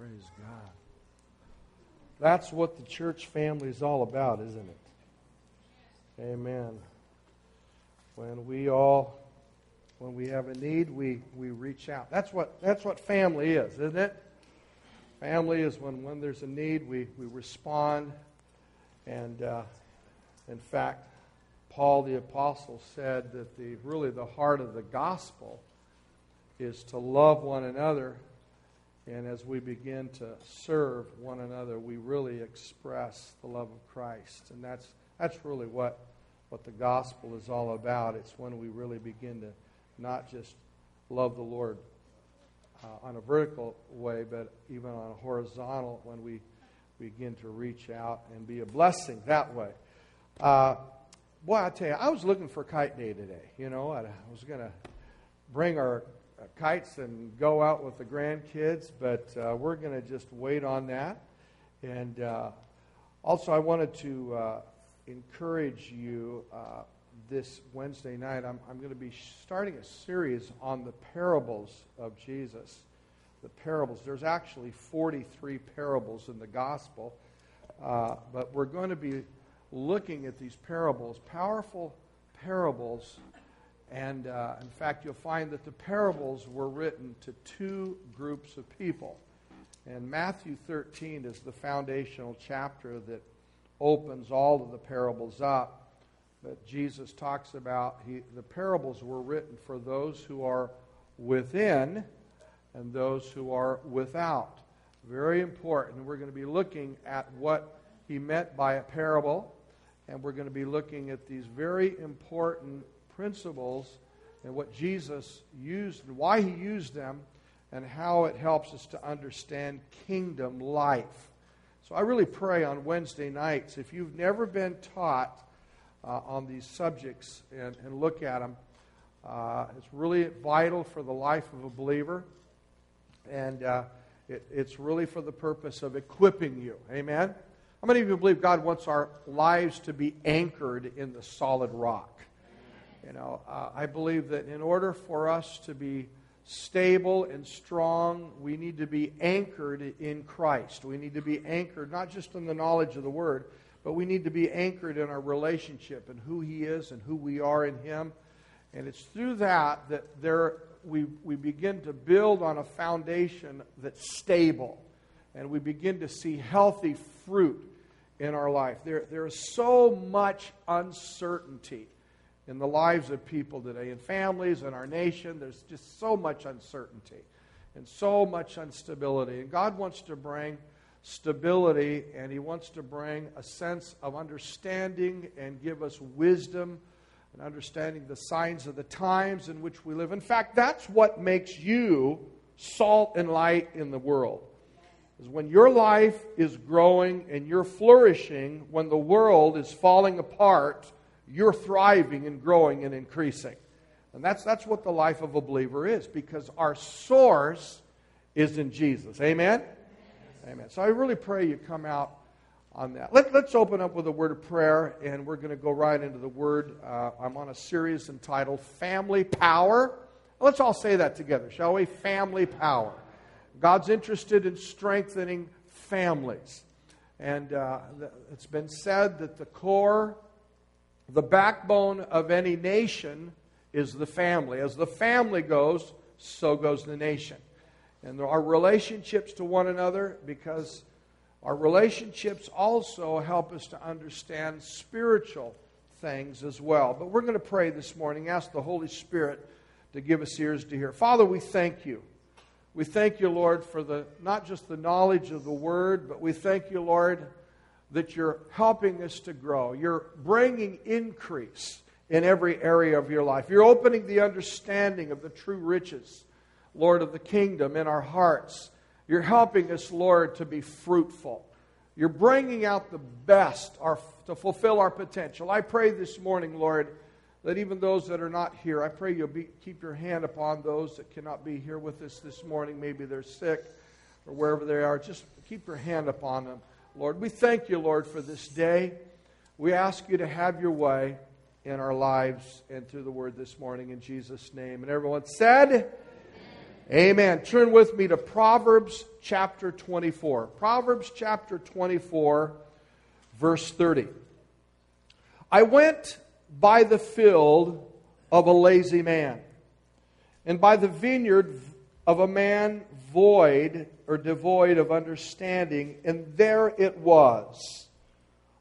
Praise God. That's what the church family is all about, isn't it? Amen. When we all when we have a need, we, we reach out. That's what that's what family is, isn't it? Family is when, when there's a need, we, we respond. And uh, in fact, Paul the Apostle said that the really the heart of the gospel is to love one another and as we begin to serve one another, we really express the love of Christ. And that's, that's really what, what the gospel is all about. It's when we really begin to not just love the Lord uh, on a vertical way, but even on a horizontal, when we begin to reach out and be a blessing that way. Uh, boy, I tell you, I was looking for kite day today. You know, I was going to bring our kites and go out with the grandkids, but uh, we're going to just wait on that. And uh, also, I wanted to uh, encourage you uh, this Wednesday night. I'm, I'm going to be starting a series on the parables of Jesus. The parables. There's actually 43 parables in the gospel, uh, but we're going to be looking at these parables, powerful parables and uh, in fact, you'll find that the parables were written to two groups of people. And Matthew 13 is the foundational chapter that opens all of the parables up. But Jesus talks about he, the parables were written for those who are within and those who are without. Very important. We're going to be looking at what he meant by a parable, and we're going to be looking at these very important principles and what Jesus used and why he used them and how it helps us to understand kingdom life. So I really pray on Wednesday nights, if you've never been taught uh, on these subjects and, and look at them, uh, it's really vital for the life of a believer. And uh, it, it's really for the purpose of equipping you. Amen? How many of you believe God wants our lives to be anchored in the solid rock? You know, uh, I believe that in order for us to be stable and strong, we need to be anchored in Christ. We need to be anchored not just in the knowledge of the Word, but we need to be anchored in our relationship and who He is and who we are in Him. And it's through that that there, we, we begin to build on a foundation that's stable. And we begin to see healthy fruit in our life. There, there is so much uncertainty in the lives of people today, in families, in our nation. There's just so much uncertainty and so much instability. And God wants to bring stability and He wants to bring a sense of understanding and give us wisdom and understanding the signs of the times in which we live. In fact, that's what makes you salt and light in the world. Is when your life is growing and you're flourishing, when the world is falling apart you're thriving and growing and increasing. And that's, that's what the life of a believer is because our source is in Jesus. Amen? Amen. So I really pray you come out on that. Let, us open up with a word of prayer, and we're going to go right into the word. Uh, I'm on a series entitled Family Power. Let's all say that together, shall we? Family Power. God's interested in strengthening families. And uh, it's been said that the core the backbone of any nation is the family. As the family goes, so goes the nation. And are relationships to one another because our relationships also help us to understand spiritual things as well. But we're going to pray this morning, ask the Holy Spirit to give us ears to hear. Father, we thank you. We thank you, Lord, for the not just the knowledge of the word, but we thank you, Lord, that you're helping us to grow. You're bringing increase in every area of your life. You're opening the understanding of the true riches, Lord, of the kingdom in our hearts. You're helping us, Lord, to be fruitful. You're bringing out the best our, to fulfill our potential. I pray this morning, Lord, that even those that are not here, I pray you'll be, keep your hand upon those that cannot be here with us this morning. Maybe they're sick or wherever they are. Just keep your hand upon them. Lord, we thank you, Lord, for this day. We ask you to have your way in our lives and through the word this morning in Jesus' name. And everyone said, Amen. Amen. Turn with me to Proverbs chapter 24. Proverbs chapter 24, verse 30. I went by the field of a lazy man, and by the vineyard of a man void or devoid of understanding, and there it was,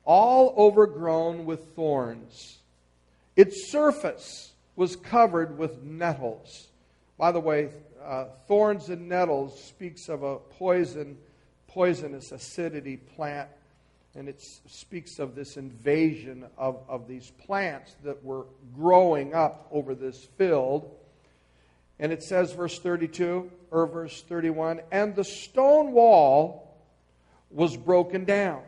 all overgrown with thorns. Its surface was covered with nettles. By the way, uh, thorns and nettles speaks of a poison, poisonous acidity plant and it speaks of this invasion of, of these plants that were growing up over this field. And it says, verse 32 or verse 31, and the stone wall was broken down.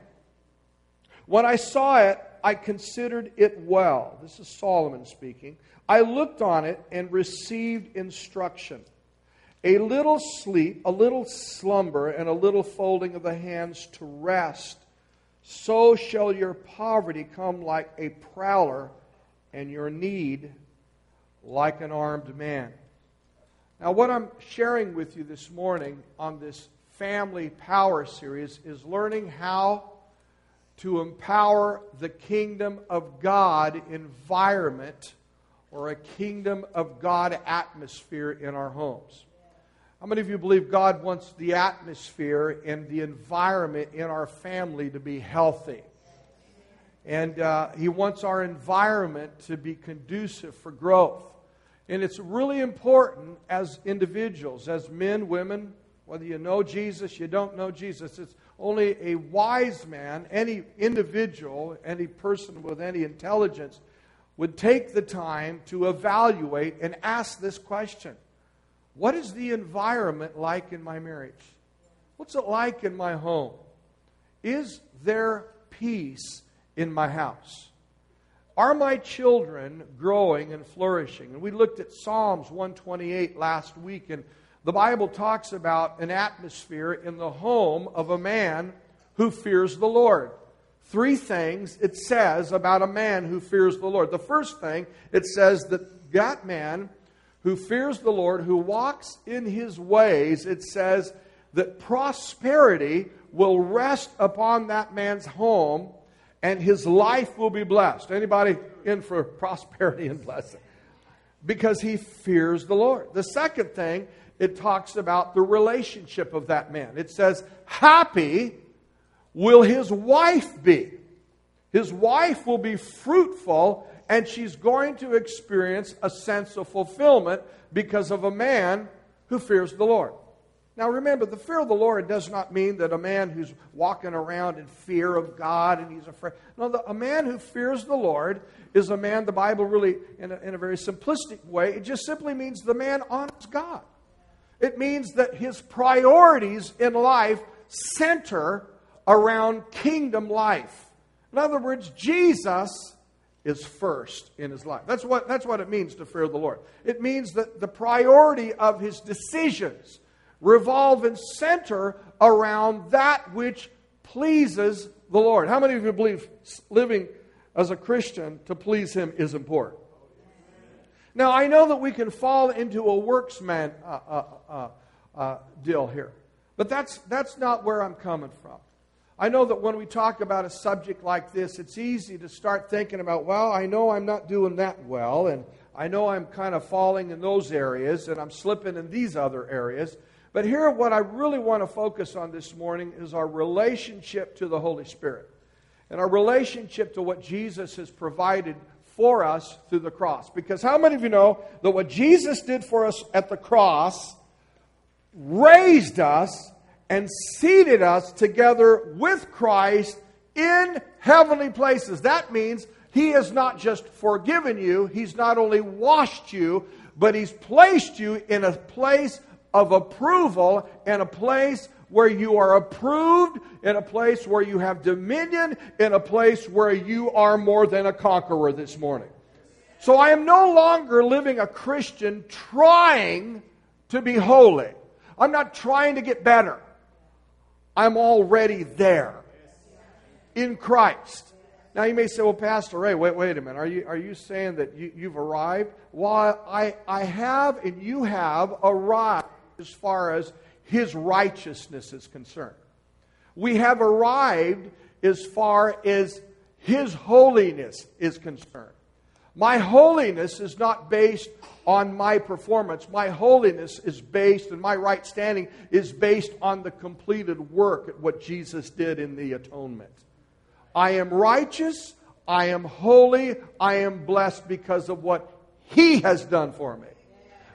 When I saw it, I considered it well. This is Solomon speaking. I looked on it and received instruction. A little sleep, a little slumber, and a little folding of the hands to rest so shall your poverty come like a prowler, and your need like an armed man. Now, what I'm sharing with you this morning on this Family Power series is learning how to empower the kingdom of God environment or a kingdom of God atmosphere in our homes. How many of you believe God wants the atmosphere and the environment in our family to be healthy? And uh, He wants our environment to be conducive for growth. And it's really important as individuals, as men, women, whether you know Jesus, you don't know Jesus. It's only a wise man, any individual, any person with any intelligence would take the time to evaluate and ask this question what is the environment like in my marriage? What's it like in my home? Is there peace in my house? Are my children growing and flourishing? And we looked at Psalms 128 last week, and the Bible talks about an atmosphere in the home of a man who fears the Lord. Three things it says about a man who fears the Lord. The first thing, it says that that man who fears the Lord, who walks in his ways, it says that prosperity will rest upon that man's home and his life will be blessed. Anybody in for prosperity and blessing? Because he fears the Lord. The second thing, it talks about the relationship of that man. It says, Happy will his wife be. His wife will be fruitful and she's going to experience a sense of fulfillment because of a man who fears the Lord. Now remember, the fear of the Lord does not mean that a man who's walking around in fear of God and he's afraid. No, the, a man who fears the Lord is a man, the Bible really, in a, in a very simplistic way, it just simply means the man honors God. It means that his priorities in life center around kingdom life. In other words, Jesus is first in his life. That's what, that's what it means to fear the Lord. It means that the priority of his decisions revolve and center around that which pleases the Lord. How many of you believe living as a Christian to please him is important? Now, I know that we can fall into a worksman uh, uh, uh, uh deal here, but that's, that's not where I'm coming from. I know that when we talk about a subject like this, it's easy to start thinking about, well, I know I'm not doing that well, and I know I'm kind of falling in those areas, and I'm slipping in these other areas. But here, what I really want to focus on this morning is our relationship to the Holy Spirit and our relationship to what Jesus has provided for us through the cross. Because how many of you know that what Jesus did for us at the cross raised us and seated us together with Christ in heavenly places. That means He has not just forgiven you, He's not only washed you, but He's placed you in a place of approval in a place where you are approved, in a place where you have dominion, in a place where you are more than a conqueror this morning. So I am no longer living a Christian trying to be holy. I'm not trying to get better. I'm already there in Christ. Now you may say, well, Pastor Ray, wait, wait a minute. Are you, are you saying that you, you've arrived? Well, I, I have and you have arrived as far as his righteousness is concerned. We have arrived as far as his holiness is concerned. My holiness is not based on my performance. My holiness is based, and my right standing is based on the completed work at what Jesus did in the atonement. I am righteous, I am holy, I am blessed because of what He has done for me.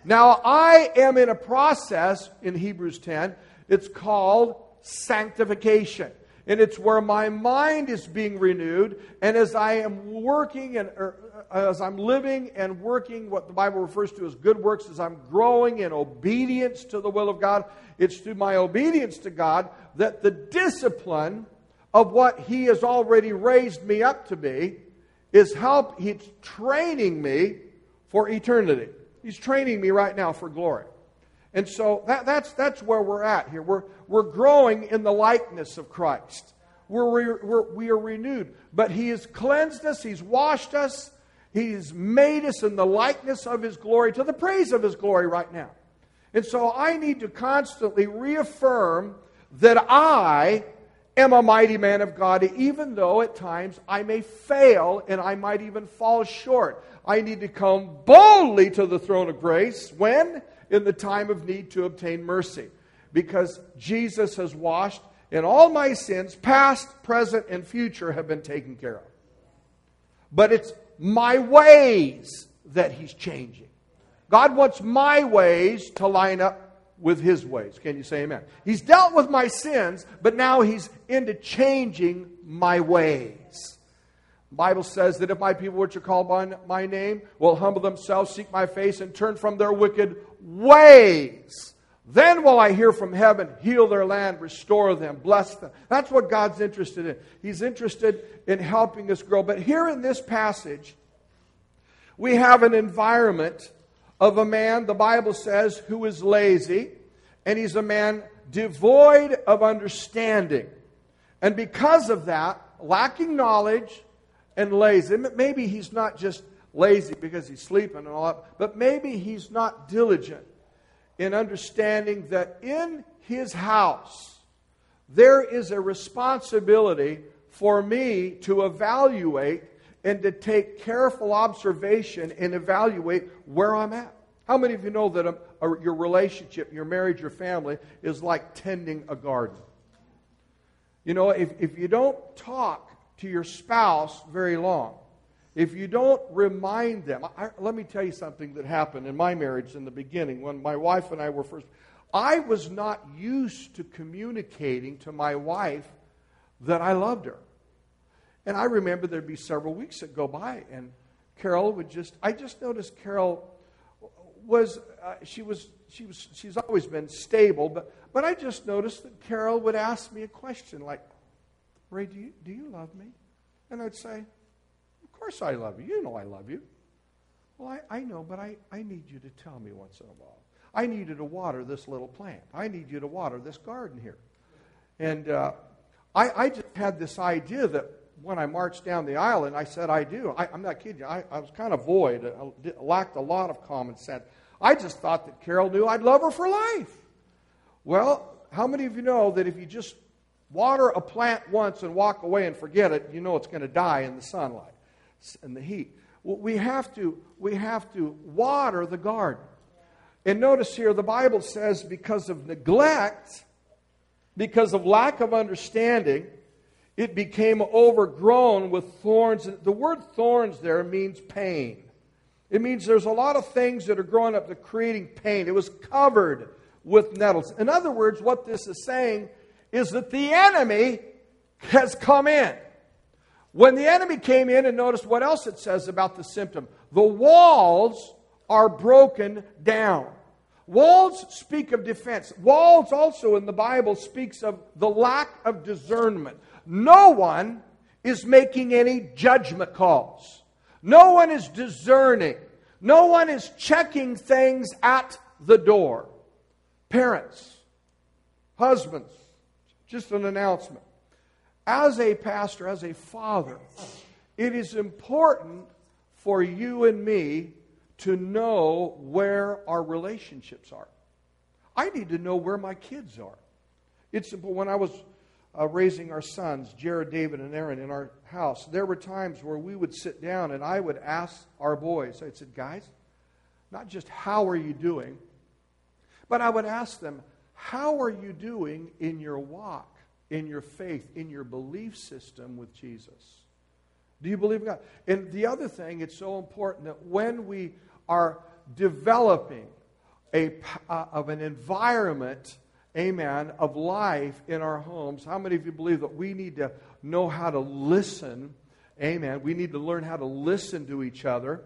Now, I am in a process in Hebrews 10, it's called sanctification and it's where my mind is being renewed. And as I am working and er, as I'm living and working what the Bible refers to as good works, as I'm growing in obedience to the will of God, it's through my obedience to God that the discipline of what He has already raised me up to be is help. He's training me for eternity. He's training me right now for glory. And so that, that's, that's where we're at here. We're, we're growing in the likeness of Christ. We're, we're, we are renewed. But He has cleansed us, He's washed us, He's made us in the likeness of His glory, to the praise of His glory right now. And so I need to constantly reaffirm that I am a mighty man of God, even though at times I may fail and I might even fall short. I need to come boldly to the throne of grace when? in the time of need to obtain mercy. Because Jesus has washed, and all my sins, past, present, and future, have been taken care of. But it's my ways that He's changing. God wants my ways to line up with His ways. Can you say amen? He's dealt with my sins, but now He's into changing my ways. Bible says that if my people which are called by my name will humble themselves, seek my face, and turn from their wicked ways, then will I hear from heaven, heal their land, restore them, bless them. That's what God's interested in. He's interested in helping us grow. But here in this passage, we have an environment of a man, the Bible says, who is lazy, and he's a man devoid of understanding. And because of that, lacking knowledge, and lazy. Maybe he's not just lazy because he's sleeping and all that, but maybe he's not diligent in understanding that in his house there is a responsibility for me to evaluate and to take careful observation and evaluate where I'm at. How many of you know that a, a, your relationship, your marriage, your family is like tending a garden? You know, if, if you don't talk to your spouse very long. If you don't remind them, I, let me tell you something that happened in my marriage in the beginning when my wife and I were first. I was not used to communicating to my wife that I loved her. And I remember there'd be several weeks that go by, and Carol would just, I just noticed Carol was, uh, she was, she was, she's always been stable, but, but I just noticed that Carol would ask me a question like, Ray, do you, do you love me? And I'd say, Of course I love you. You know I love you. Well, I, I know, but I, I need you to tell me once in a while. I need you to water this little plant. I need you to water this garden here. And uh, I, I just had this idea that when I marched down the aisle and I said, I do, I, am not kidding you, I, I was kind of void, uh, I lacked a lot of common sense. I just thought that Carol knew I'd love her for life. Well, how many of you know that if you just Water a plant once and walk away and forget it, you know it's going to die in the sunlight and the heat. Well, we have to we have to water the garden. And notice here the Bible says because of neglect, because of lack of understanding, it became overgrown with thorns. The word thorns there means pain. It means there's a lot of things that are growing up that creating pain. It was covered with nettles. In other words, what this is saying is that the enemy has come in. When the enemy came in, and notice what else it says about the symptom the walls are broken down. Walls speak of defense. Walls also in the Bible speaks of the lack of discernment. No one is making any judgment calls. No one is discerning. No one is checking things at the door. Parents, husbands, just an announcement. As a pastor, as a father, it is important for you and me to know where our relationships are. I need to know where my kids are. It's simple. When I was uh, raising our sons, Jared, David, and Aaron, in our house, there were times where we would sit down and I would ask our boys, I'd said, guys, not just how are you doing, but I would ask them, how are you doing in your walk, in your faith, in your belief system with Jesus? Do you believe in God? And the other thing, it's so important that when we are developing a, uh, of an environment amen, of life in our homes, how many of you believe that we need to know how to listen? Amen. We need to learn how to listen to each other.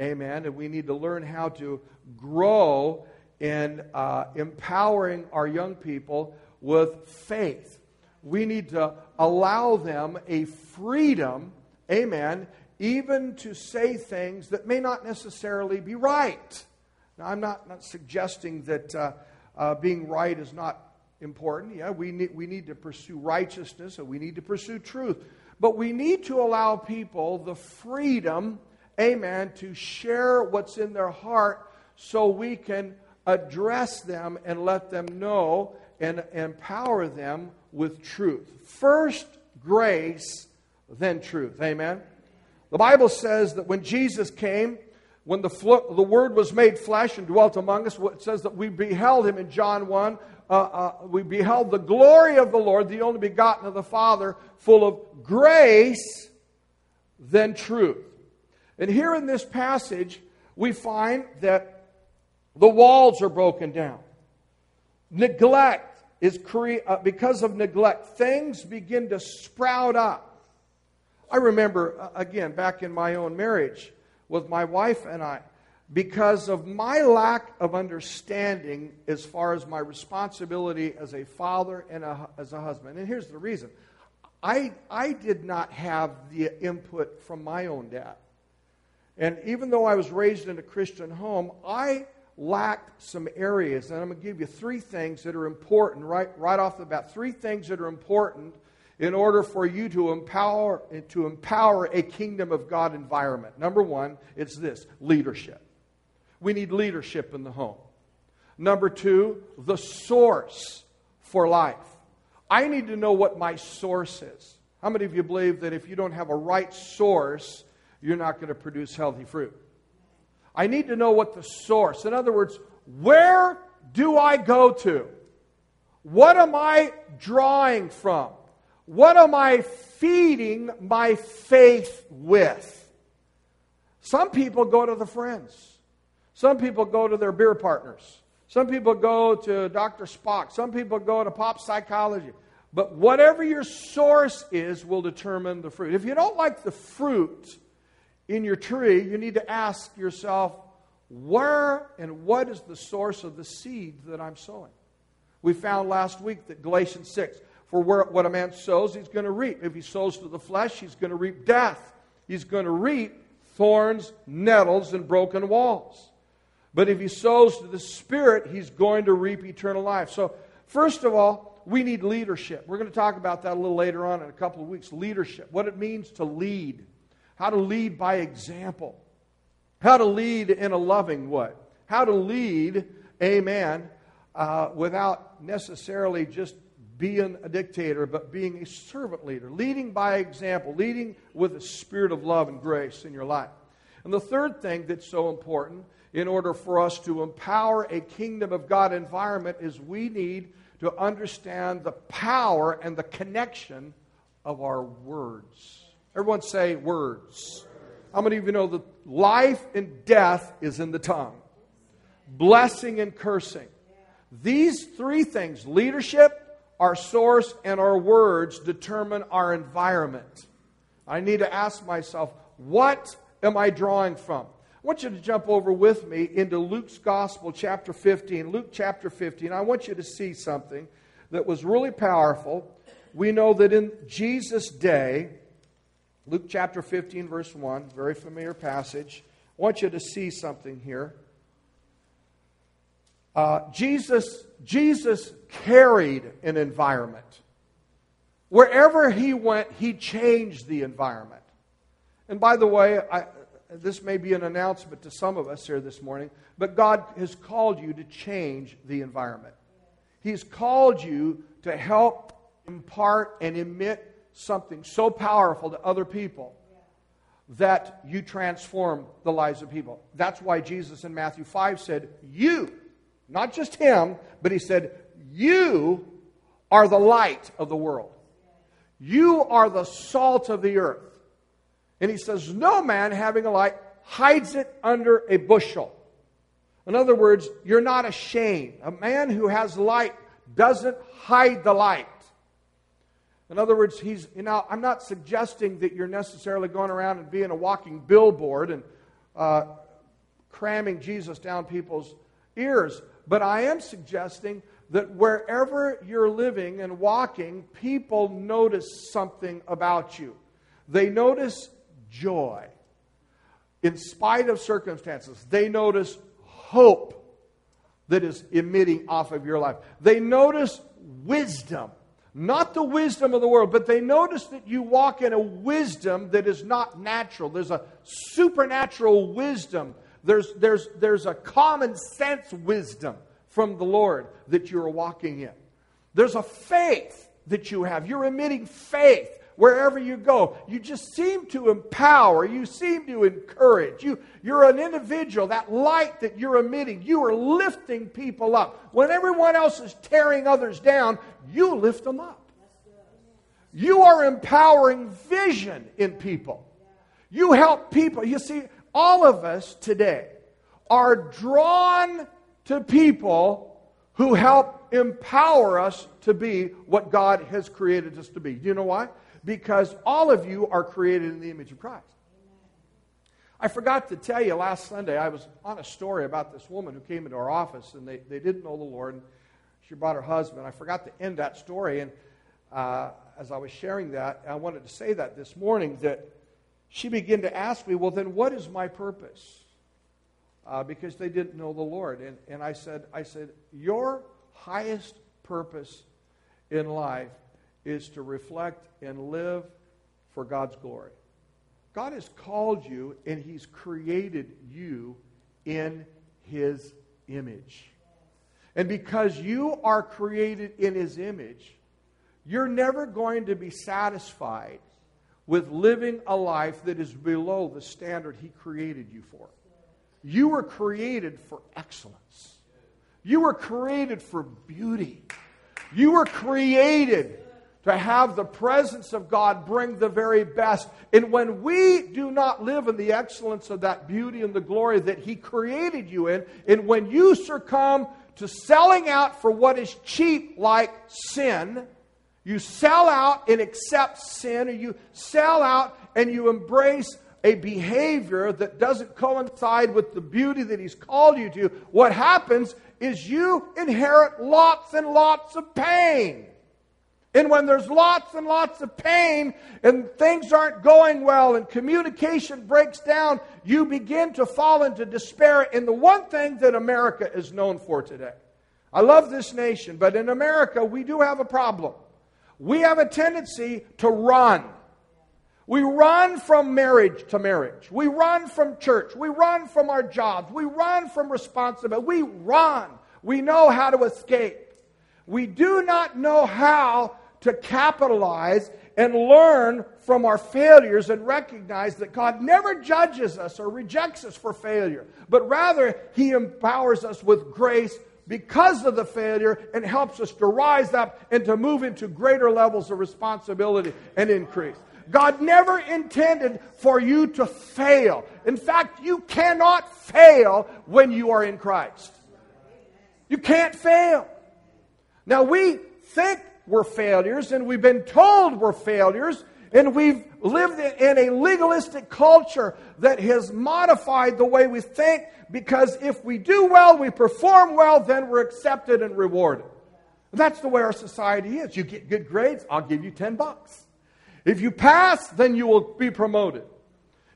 Amen. And we need to learn how to grow in uh, empowering our young people with faith. We need to allow them a freedom, amen, even to say things that may not necessarily be right. Now, I'm not, not suggesting that. Uh, uh, being right is not important. Yeah, we need, we need to pursue righteousness and we need to pursue truth. But we need to allow people the freedom, amen, to share what's in their heart so we can address them and let them know and empower them with truth. First, grace, then truth. Amen. The Bible says that when Jesus came, when the, the Word was made flesh and dwelt among us, it says that we beheld him in John 1. Uh, uh, we beheld the glory of the Lord, the only begotten of the Father, full of grace than truth. And here in this passage, we find that the walls are broken down. Neglect is cre- uh, because of neglect, things begin to sprout up. I remember, uh, again, back in my own marriage, with my wife and I because of my lack of understanding as far as my responsibility as a father and a, as a husband. And here's the reason I, I did not have the input from my own dad. And even though I was raised in a Christian home, I lacked some areas. And I'm going to give you three things that are important right, right off the bat. Three things that are important in order for you to empower to empower a kingdom of God environment. Number 1, it's this, leadership. We need leadership in the home. Number 2, the source for life. I need to know what my source is. How many of you believe that if you don't have a right source, you're not going to produce healthy fruit? I need to know what the source. In other words, where do I go to? What am I drawing from? What am I feeding my faith with? Some people go to the friends. Some people go to their beer partners. Some people go to Dr. Spock. Some people go to pop psychology. But whatever your source is will determine the fruit. If you don't like the fruit in your tree, you need to ask yourself, where and what is the source of the seed that I'm sowing? We found last week that Galatians 6 for where, what a man sows, he's going to reap. If he sows to the flesh, he's going to reap death. He's going to reap thorns, nettles, and broken walls. But if he sows to the Spirit, he's going to reap eternal life. So, first of all, we need leadership. We're going to talk about that a little later on in a couple of weeks. Leadership, what it means to lead, how to lead by example, how to lead in a loving way, how to lead, amen, uh, without necessarily just being a dictator, but being a servant leader, leading by example, leading with a spirit of love and grace in your life. And the third thing that's so important in order for us to empower a kingdom of God environment is we need to understand the power and the connection of our words. Everyone say words. How many of you know that life and death is in the tongue? Blessing and cursing. These three things leadership, our source and our words determine our environment. I need to ask myself, what am I drawing from? I want you to jump over with me into Luke's Gospel, chapter 15. Luke chapter 15. I want you to see something that was really powerful. We know that in Jesus' day, Luke chapter 15, verse 1, very familiar passage. I want you to see something here. Uh, Jesus, Jesus carried an environment. Wherever he went, he changed the environment. And by the way, I, this may be an announcement to some of us here this morning, but God has called you to change the environment. He's called you to help impart and emit something so powerful to other people that you transform the lives of people. That's why Jesus in Matthew 5 said, You, not just him, but he said, You are the light of the world. You are the salt of the earth. And he says, No man having a light hides it under a bushel. In other words, you're not ashamed. A man who has light doesn't hide the light. In other words, he's, you know, I'm not suggesting that you're necessarily going around and being a walking billboard and uh, cramming Jesus down people's ears, but I am suggesting that wherever you're living and walking, people notice something about you. They notice joy in spite of circumstances. They notice hope that is emitting off of your life. They notice wisdom, not the wisdom of the world, but they notice that you walk in a wisdom that is not natural. There's a supernatural wisdom, there's, there's, there's a common sense wisdom from the Lord that you're walking in. There's a faith that you have. You're emitting faith wherever you go. You just seem to empower, you seem to encourage. You, you're an individual, that light that you're emitting, you are lifting people up. When everyone else is tearing others down, you lift them up. You are empowering vision in people. You help people. You see, all of us today are drawn to people who help empower us to be what God has created us to be. Do you know why? because all of you are created in the image of Christ. I forgot to tell you last Sunday, I was on a story about this woman who came into our office and they, they didn't know the Lord. And she brought her husband. I forgot to end that story. And uh, as I was sharing that, I wanted to say that this morning that she began to ask me, well, then what is my purpose? Uh, because they didn't know the Lord. And, and I, said, I said, your highest purpose in life is to reflect and live for God's glory. God has called you and He's created you in His image. And because you are created in His image, you're never going to be satisfied with living a life that is below the standard He created you for. You were created for excellence. You were created for beauty. You were created to have the presence of God bring the very best. And when we do not live in the excellence of that beauty and the glory that He created you in, and when you succumb to selling out for what is cheap, like sin, you sell out and accept sin, or you sell out and you embrace a behavior that doesn't coincide with the beauty that He's called you to, what happens is you inherit lots and lots of pain. And when there's lots and lots of pain and things aren't going well and communication breaks down, you begin to fall into despair And the one thing that America is known for today. I love this nation, but in America, we do have a problem. We have a tendency to run. We run from marriage to marriage. We run from church. We run from our jobs. We run from responsibility. We run. We know how to escape. We do not know how to capitalize and learn from our failures and recognize that God never judges us or rejects us for failure, but rather He empowers us with grace because of the failure and helps us to rise up and to move into greater levels of responsibility and increase. God never intended for you to fail. In fact, you cannot fail when you are in Christ. You can't fail. Now, we think we're failures, and we've been told we're failures, and we've lived in a legalistic culture that has modified the way we think because if we do well, we perform well, then we're accepted and rewarded. That's the way our society is. You get good grades, I'll give you 10 bucks. If you pass, then you will be promoted.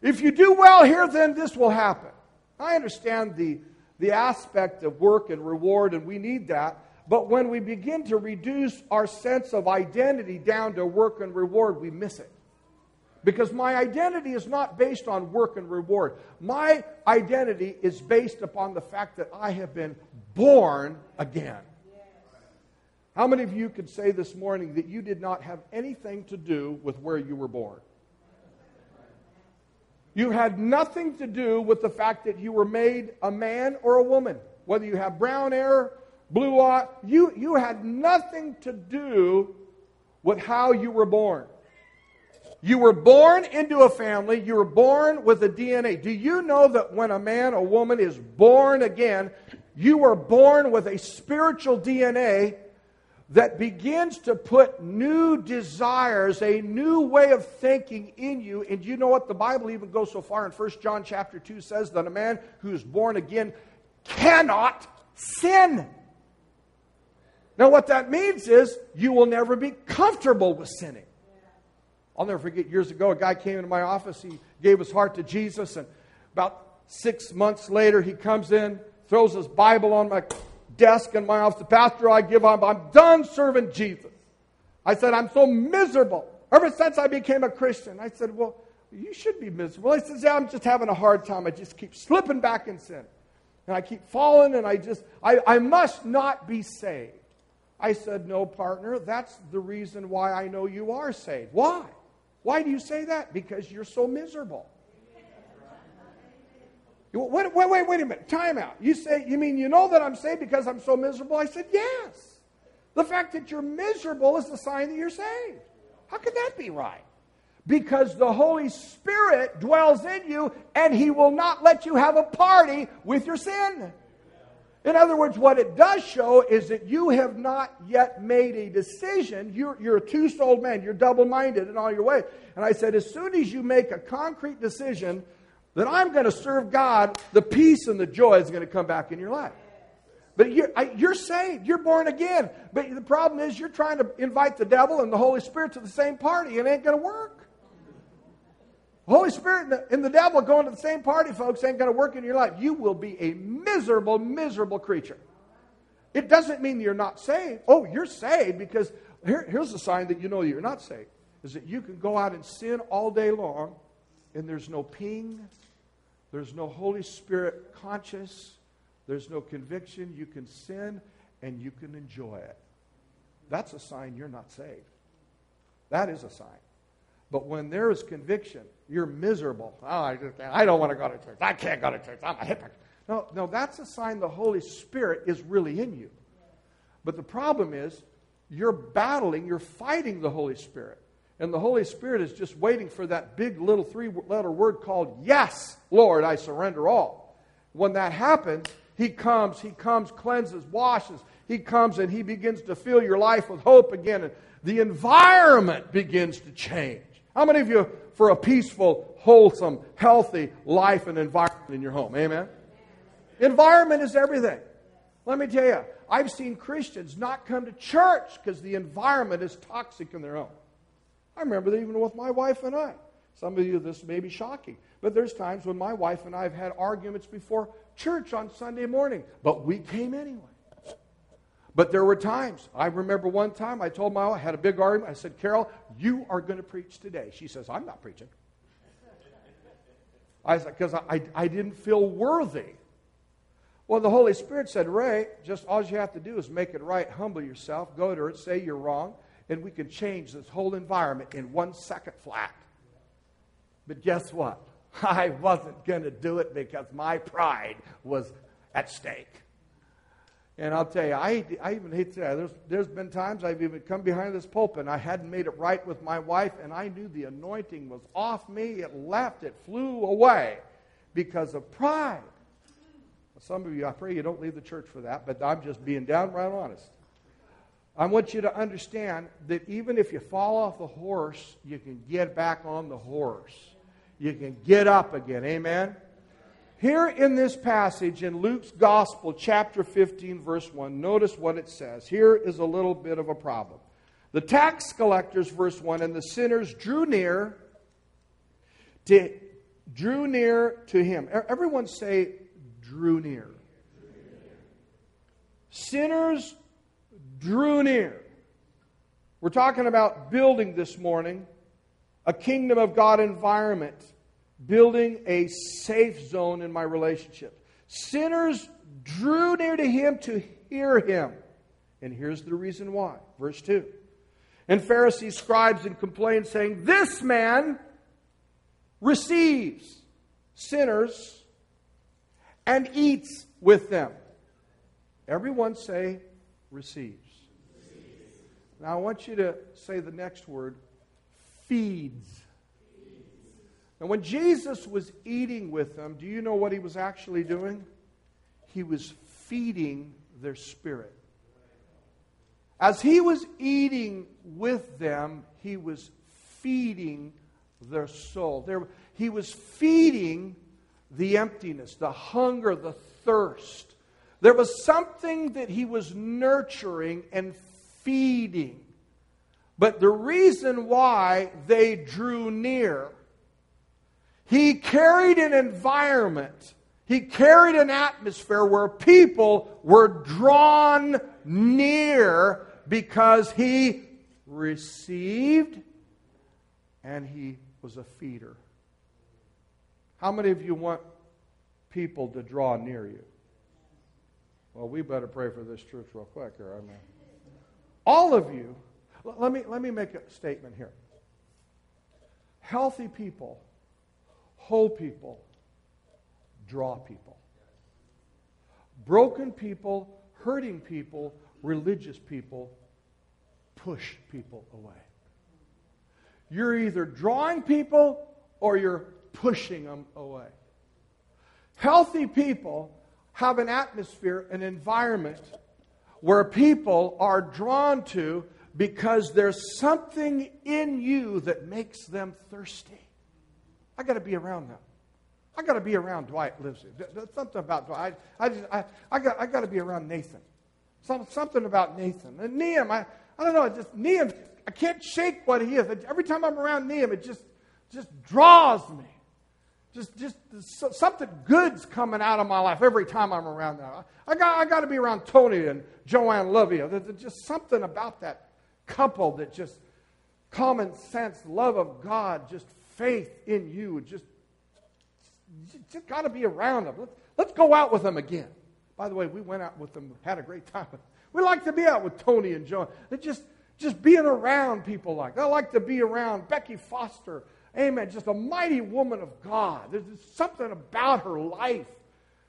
If you do well here, then this will happen. I understand the, the aspect of work and reward, and we need that. But when we begin to reduce our sense of identity down to work and reward, we miss it. Because my identity is not based on work and reward. My identity is based upon the fact that I have been born again. How many of you could say this morning that you did not have anything to do with where you were born? You had nothing to do with the fact that you were made a man or a woman. Whether you have brown hair, blue you, you had nothing to do with how you were born. You were born into a family. You were born with a DNA. Do you know that when a man or woman is born again, you are born with a spiritual DNA that begins to put new desires, a new way of thinking in you. And you know what? The Bible even goes so far in 1 John chapter 2 says that a man who is born again cannot sin. Now, what that means is you will never be comfortable with sinning. I'll never forget years ago, a guy came into my office. He gave his heart to Jesus, and about six months later, he comes in, throws his Bible on my desk in my office. The pastor I give up, I'm done serving Jesus. I said, I'm so miserable. Ever since I became a Christian, I said, Well, you should be miserable. He says, Yeah, I'm just having a hard time. I just keep slipping back in sin. And I keep falling, and I just, I, I must not be saved. I said, No, partner, that's the reason why I know you are saved. Why? Why do you say that? Because you're so miserable. Wait, wait, wait, wait a minute. Time out. You say, you mean you know that I'm saved because I'm so miserable? I said, yes. The fact that you're miserable is the sign that you're saved. How could that be right? Because the Holy Spirit dwells in you and He will not let you have a party with your sin. In other words, what it does show is that you have not yet made a decision. You're, you're a two souled man, you're double minded in all your ways. And I said, as soon as you make a concrete decision that I'm going to serve God, the peace and the joy is going to come back in your life. But you're, you're saved. You're born again. But the problem is you're trying to invite the devil and the Holy Spirit to the same party. It ain't going to work. The Holy Spirit and the, and the devil going to the same party, folks, ain't going to work in your life. You will be a miserable, miserable creature. It doesn't mean you're not saved. Oh, you're saved because here, here's a sign that you know you're not saved is that you can go out and sin all day long and there's no ping, there's no Holy Spirit conscious. There's no conviction. You can sin and you can enjoy it. That's a sign you're not saved. That is a sign. But when there is conviction, you're miserable. Oh, I, just, I don't want to go to church. I can't go to church. I'm a hypocrite. No, no, that's a sign the Holy Spirit is really in you. But the problem is, you're battling, you're fighting the Holy Spirit. And the Holy Spirit is just waiting for that big little three letter word called, Yes, Lord, I surrender all. When that happens, He comes, He comes, cleanses, washes. He comes and He begins to fill your life with hope again. And the environment begins to change. How many of you for a peaceful, wholesome, healthy life and environment in your home? Amen? Environment is everything. Let me tell you, I've seen Christians not come to church because the environment is toxic in their home. I remember that even with my wife and I. Some of you, this may be shocking, but there's times when my wife and I have had arguments before church on Sunday morning, but we came anyway. But there were times, I remember one time I told my wife, I had a big argument. I said, Carol, you are going to preach today. She says, I'm not preaching. I said, because I, I, I didn't feel worthy. Well, the Holy Spirit said, Ray, just all you have to do is make it right, humble yourself, go to her, say you're wrong, and we can change this whole environment in one second flat. But guess what? I wasn't going to do it because my pride was at stake. And I'll tell you, I, I even hate to say, there's, there's been times I've even come behind this pulpit and I hadn't made it right with my wife, and I knew the anointing was off me. It left, it flew away because of pride. Some of you, I pray you don't leave the church for that, but I'm just being downright honest. I want you to understand that even if you fall off the horse, you can get back on the horse. You can get up again. Amen? Here in this passage in Luke's Gospel, chapter 15, verse 1, notice what it says. Here is a little bit of a problem. The tax collectors, verse 1, and the sinners drew near to, drew near to him. Everyone say, drew near. Sinners drew near. We're talking about building this morning, a kingdom of God environment, building a safe zone in my relationship. Sinners drew near to him to hear him. And here's the reason why. Verse 2. And Pharisees, scribes, and complained, saying, This man receives sinners and eats with them. Everyone say, receives. Now I want you to say the next word feeds. Now, when Jesus was eating with them, do you know what he was actually doing? He was feeding their spirit. As he was eating with them, he was feeding their soul. There, he was feeding the emptiness, the hunger, the thirst. There was something that he was nurturing and feeding. But the reason why they drew near, he carried an environment, he carried an atmosphere where people were drawn near because he received and he was a feeder. How many of you want people to draw near you? Well, we better pray for this church real quick here. I mean, all of you, let me, let me make a statement here. Healthy people, whole people, draw people. Broken people, hurting people, religious people push people away. You're either drawing people or you're pushing them away. Healthy people have an atmosphere, an environment where people are drawn to because there's something in you that makes them thirsty. I got to be around them. I got to be around Dwight lives. There's something about Dwight. I, I, just, I, I got, I got to be around Nathan. Some, something about Nathan. And Neem, I, I don't know, just Neem, I can't shake what he is. Every time I'm around Neem, it just, just draws me. Just, just something good's coming out of my life every time I'm around them. I I, got, I got to be around Tony and Joanne Lovia. There's just something about that couple that just common sense, love of God, just faith in you. and Just, just got to be around them. Let's, let's go out with them again. By the way, we went out with them, had a great time. We like to be out with Tony and John. Just, just being around people like. I like to be around Becky Foster Amen. Just a mighty woman of God. There's something about her life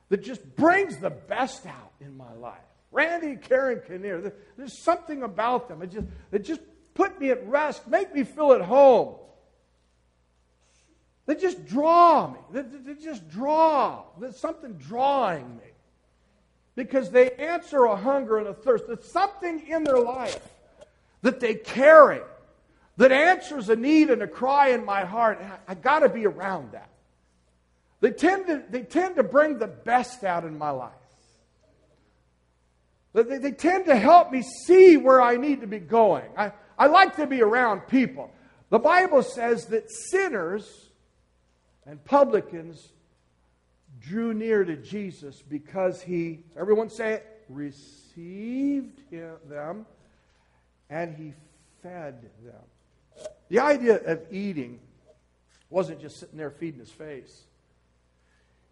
that just brings the best out in my life. Randy, Karen Kinnear, there's something about them. It just, it just put me at rest, make me feel at home. They just draw me. They, they just draw. There's something drawing me. Because they answer a hunger and a thirst. There's something in their life that they carry that answers a need and a cry in my heart. I, I got to be around that. They tend, to, they tend to bring the best out in my life. They, they tend to help me see where I need to be going. I, I like to be around people. The Bible says that sinners and publicans drew near to Jesus because he, everyone say it, received him, them and he fed them. The idea of eating wasn't just sitting there feeding his face.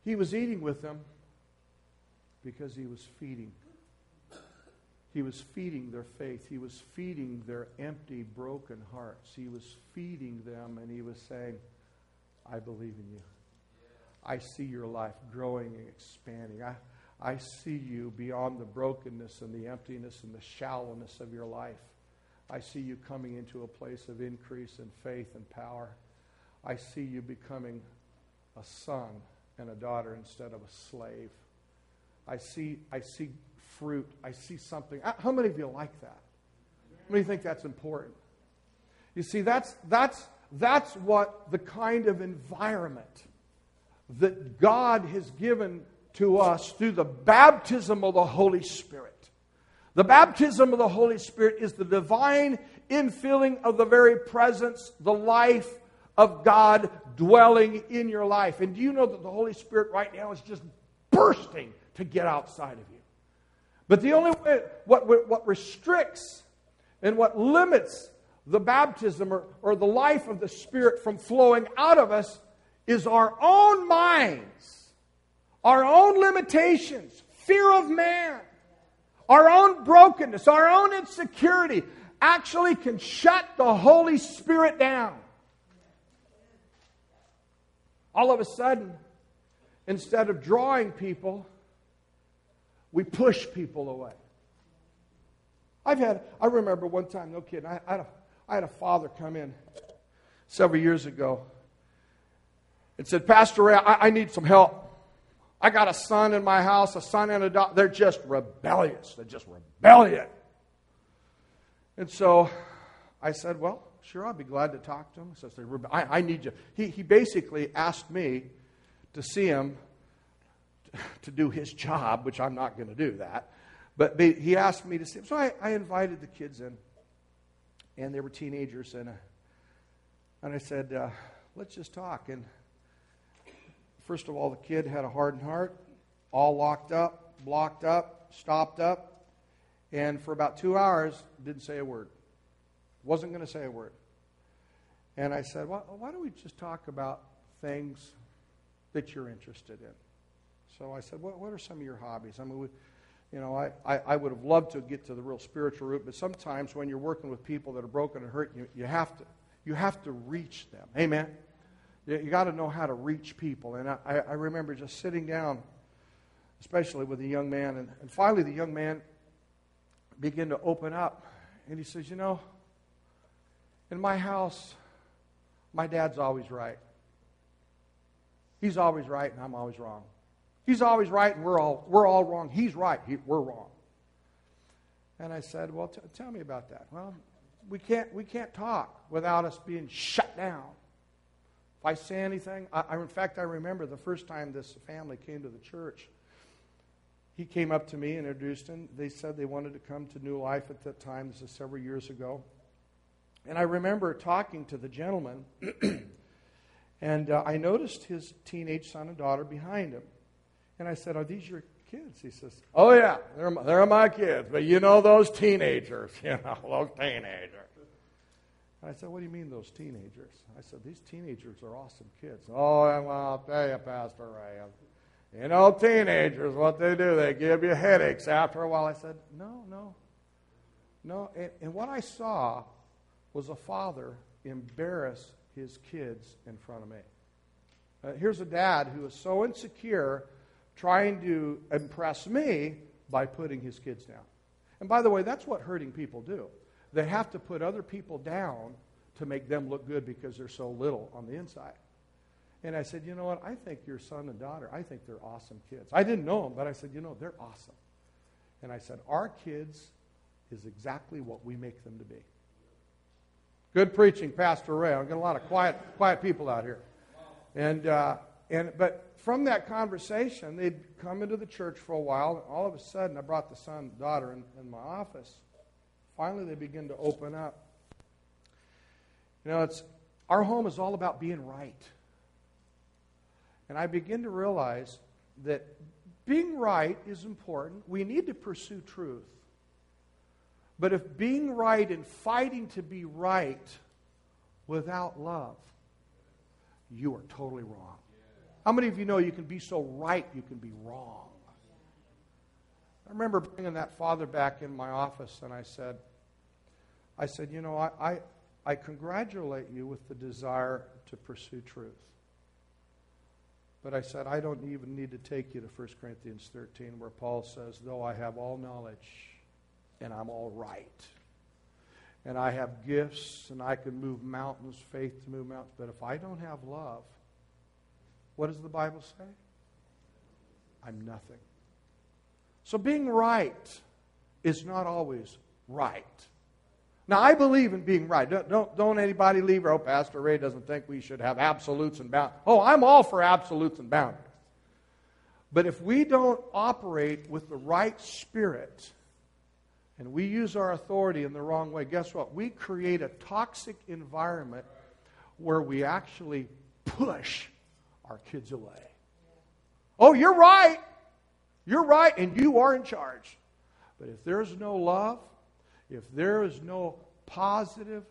He was eating with them because he was feeding. He was feeding their faith. He was feeding their empty, broken hearts. He was feeding them, and he was saying, I believe in you. I see your life growing and expanding. I, I see you beyond the brokenness and the emptiness and the shallowness of your life. I see you coming into a place of increase in faith and power. I see you becoming a son and a daughter instead of a slave. I see, I see fruit. I see something. How many of you like that? How many think that's important? You see, that's, that's, that's what the kind of environment that God has given to us through the baptism of the Holy Spirit. The baptism of the Holy Spirit is the divine infilling of the very presence, the life of God dwelling in your life. And do you know that the Holy Spirit right now is just bursting to get outside of you? But the only way, what, what restricts and what limits the baptism or, or the life of the Spirit from flowing out of us is our own minds, our own limitations, fear of man, our own brokenness, our own insecurity actually can shut the Holy Spirit down. All of a sudden, instead of drawing people, we push people away. I've had, I remember one time, no kidding, I, I, had, I had a father come in several years ago and said, Pastor Ray, I, I need some help. I got a son in my house, a son and a daughter. They're just rebellious. They're just rebellious. And so I said, Well, sure, I'll be glad to talk to him. So I, I need you. He, he basically asked me to see him to do his job, which I'm not going to do that. But he asked me to see him. So I, I invited the kids in, and they were teenagers. And, uh, and I said, uh, Let's just talk. And first of all, the kid had a hardened heart, all locked up, blocked up, stopped up, and for about two hours didn't say a word. Wasn't going to say a word. And I said, well, why don't we just talk about things that you're interested in? So I said, what, what are some of your hobbies? I mean, we, you know, I, I, I, would have loved to get to the real spiritual root, but sometimes when you're working with people that are broken and hurt, you, you, have, to, you have to reach them. Amen? You, you got to know how to reach people. And I, I remember just sitting down, especially with a young man, and, and finally the young man began to open up. And he says, You know, in my house, my dad's always right. He's always right, and I'm always wrong. He's always right, and we're all, we're all wrong. He's right, he, we're wrong. And I said, Well, t- tell me about that. Well, we can't, we can't talk without us being shut down. If I say anything, I, I, in fact, I remember the first time this family came to the church. He came up to me and introduced him. They said they wanted to come to New Life at that time. This is several years ago. And I remember talking to the gentleman, and uh, I noticed his teenage son and daughter behind him. And I said, Are these your kids? He says, Oh, yeah, they're, they're my kids. But you know those teenagers, you know, those teenagers. I said, What do you mean, those teenagers? I said, These teenagers are awesome kids. Oh, well, I'll tell you, Pastor Ray. You know, teenagers, what they do, they give you headaches after a while. I said, No, no. No. And, and what I saw was a father embarrass his kids in front of me. Uh, here's a dad who is so insecure trying to impress me by putting his kids down. And by the way, that's what hurting people do. They have to put other people down to make them look good because they're so little on the inside. And I said, you know what? I think your son and daughter, I think they're awesome kids. I didn't know them, but I said, you know, they're awesome. And I said, our kids is exactly what we make them to be. Good preaching, Pastor Ray. I've got a lot of quiet, quiet people out here. And, uh, and, but from that conversation, they'd come into the church for a while, and all of a sudden, I brought the son and daughter in, in my office finally they begin to open up. You know, it's our home is all about being right. And I begin to realize that being right is important. We need to pursue truth. But if being right and fighting to be right without love, you are totally wrong. How many of you know you can be so right, you can be wrong? I remember bringing that father back in my office, and I said, I said, You know, I, I, I congratulate you with the desire to pursue truth. But I said, I don't even need to take you to 1 Corinthians 13, where Paul says, Though I have all knowledge and I'm all right, and I have gifts and I can move mountains, faith to move mountains, but if I don't have love, what does the Bible say? I'm nothing. So being right is not always right. Now, I believe in being right. Don't, don't, don't anybody leave, oh, Pastor Ray doesn't think we should have absolutes and boundaries. Oh, I'm all for absolutes and boundaries. But if we don't operate with the right spirit and we use our authority in the wrong way, guess what? We create a toxic environment where we actually push our kids away. Oh, you're right. You're right, and you are in charge. But if there's no love, if there is no positive,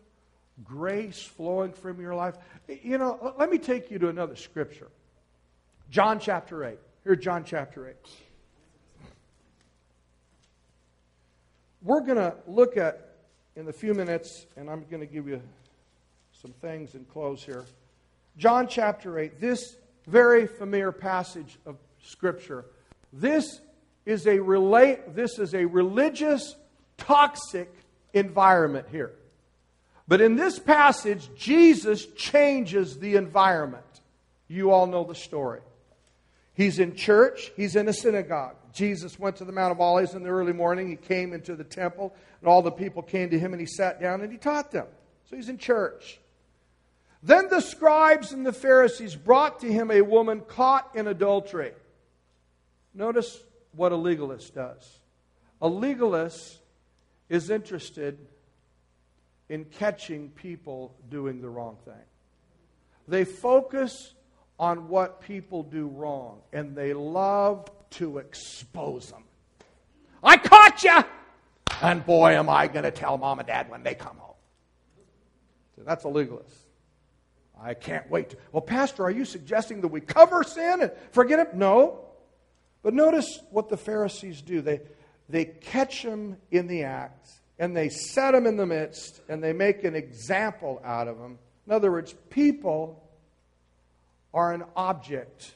grace flowing from your life. You know, let me take you to another scripture. John chapter 8. Here, John chapter 8. We're going to look at, in a few minutes, and I'm going to give you some things and close here. John chapter 8, this very familiar passage of Scripture. This is a relate, this is a religious, toxic environment here. But in this passage, Jesus changes the environment. You all know the story. He's in church, he's in a synagogue. Jesus went to the Mount of Olives in the early morning. He came into the temple, and all the people came to him, and he sat down and he taught them. So he's in church. Then the scribes and the Pharisees brought to him a woman caught in adultery. Notice what a legalist does. A legalist is interested in catching people doing the wrong thing. They focus on what people do wrong, and they love to expose them. I caught you! And boy, am I going to tell mom and dad when they come home. So that's a legalist. I can't wait. Well, Pastor, are you suggesting that we cover sin and forget it? No. But notice what the Pharisees do. They, they catch him in the act, and they set him in the midst, and they make an example out of him. In other words, people are an object,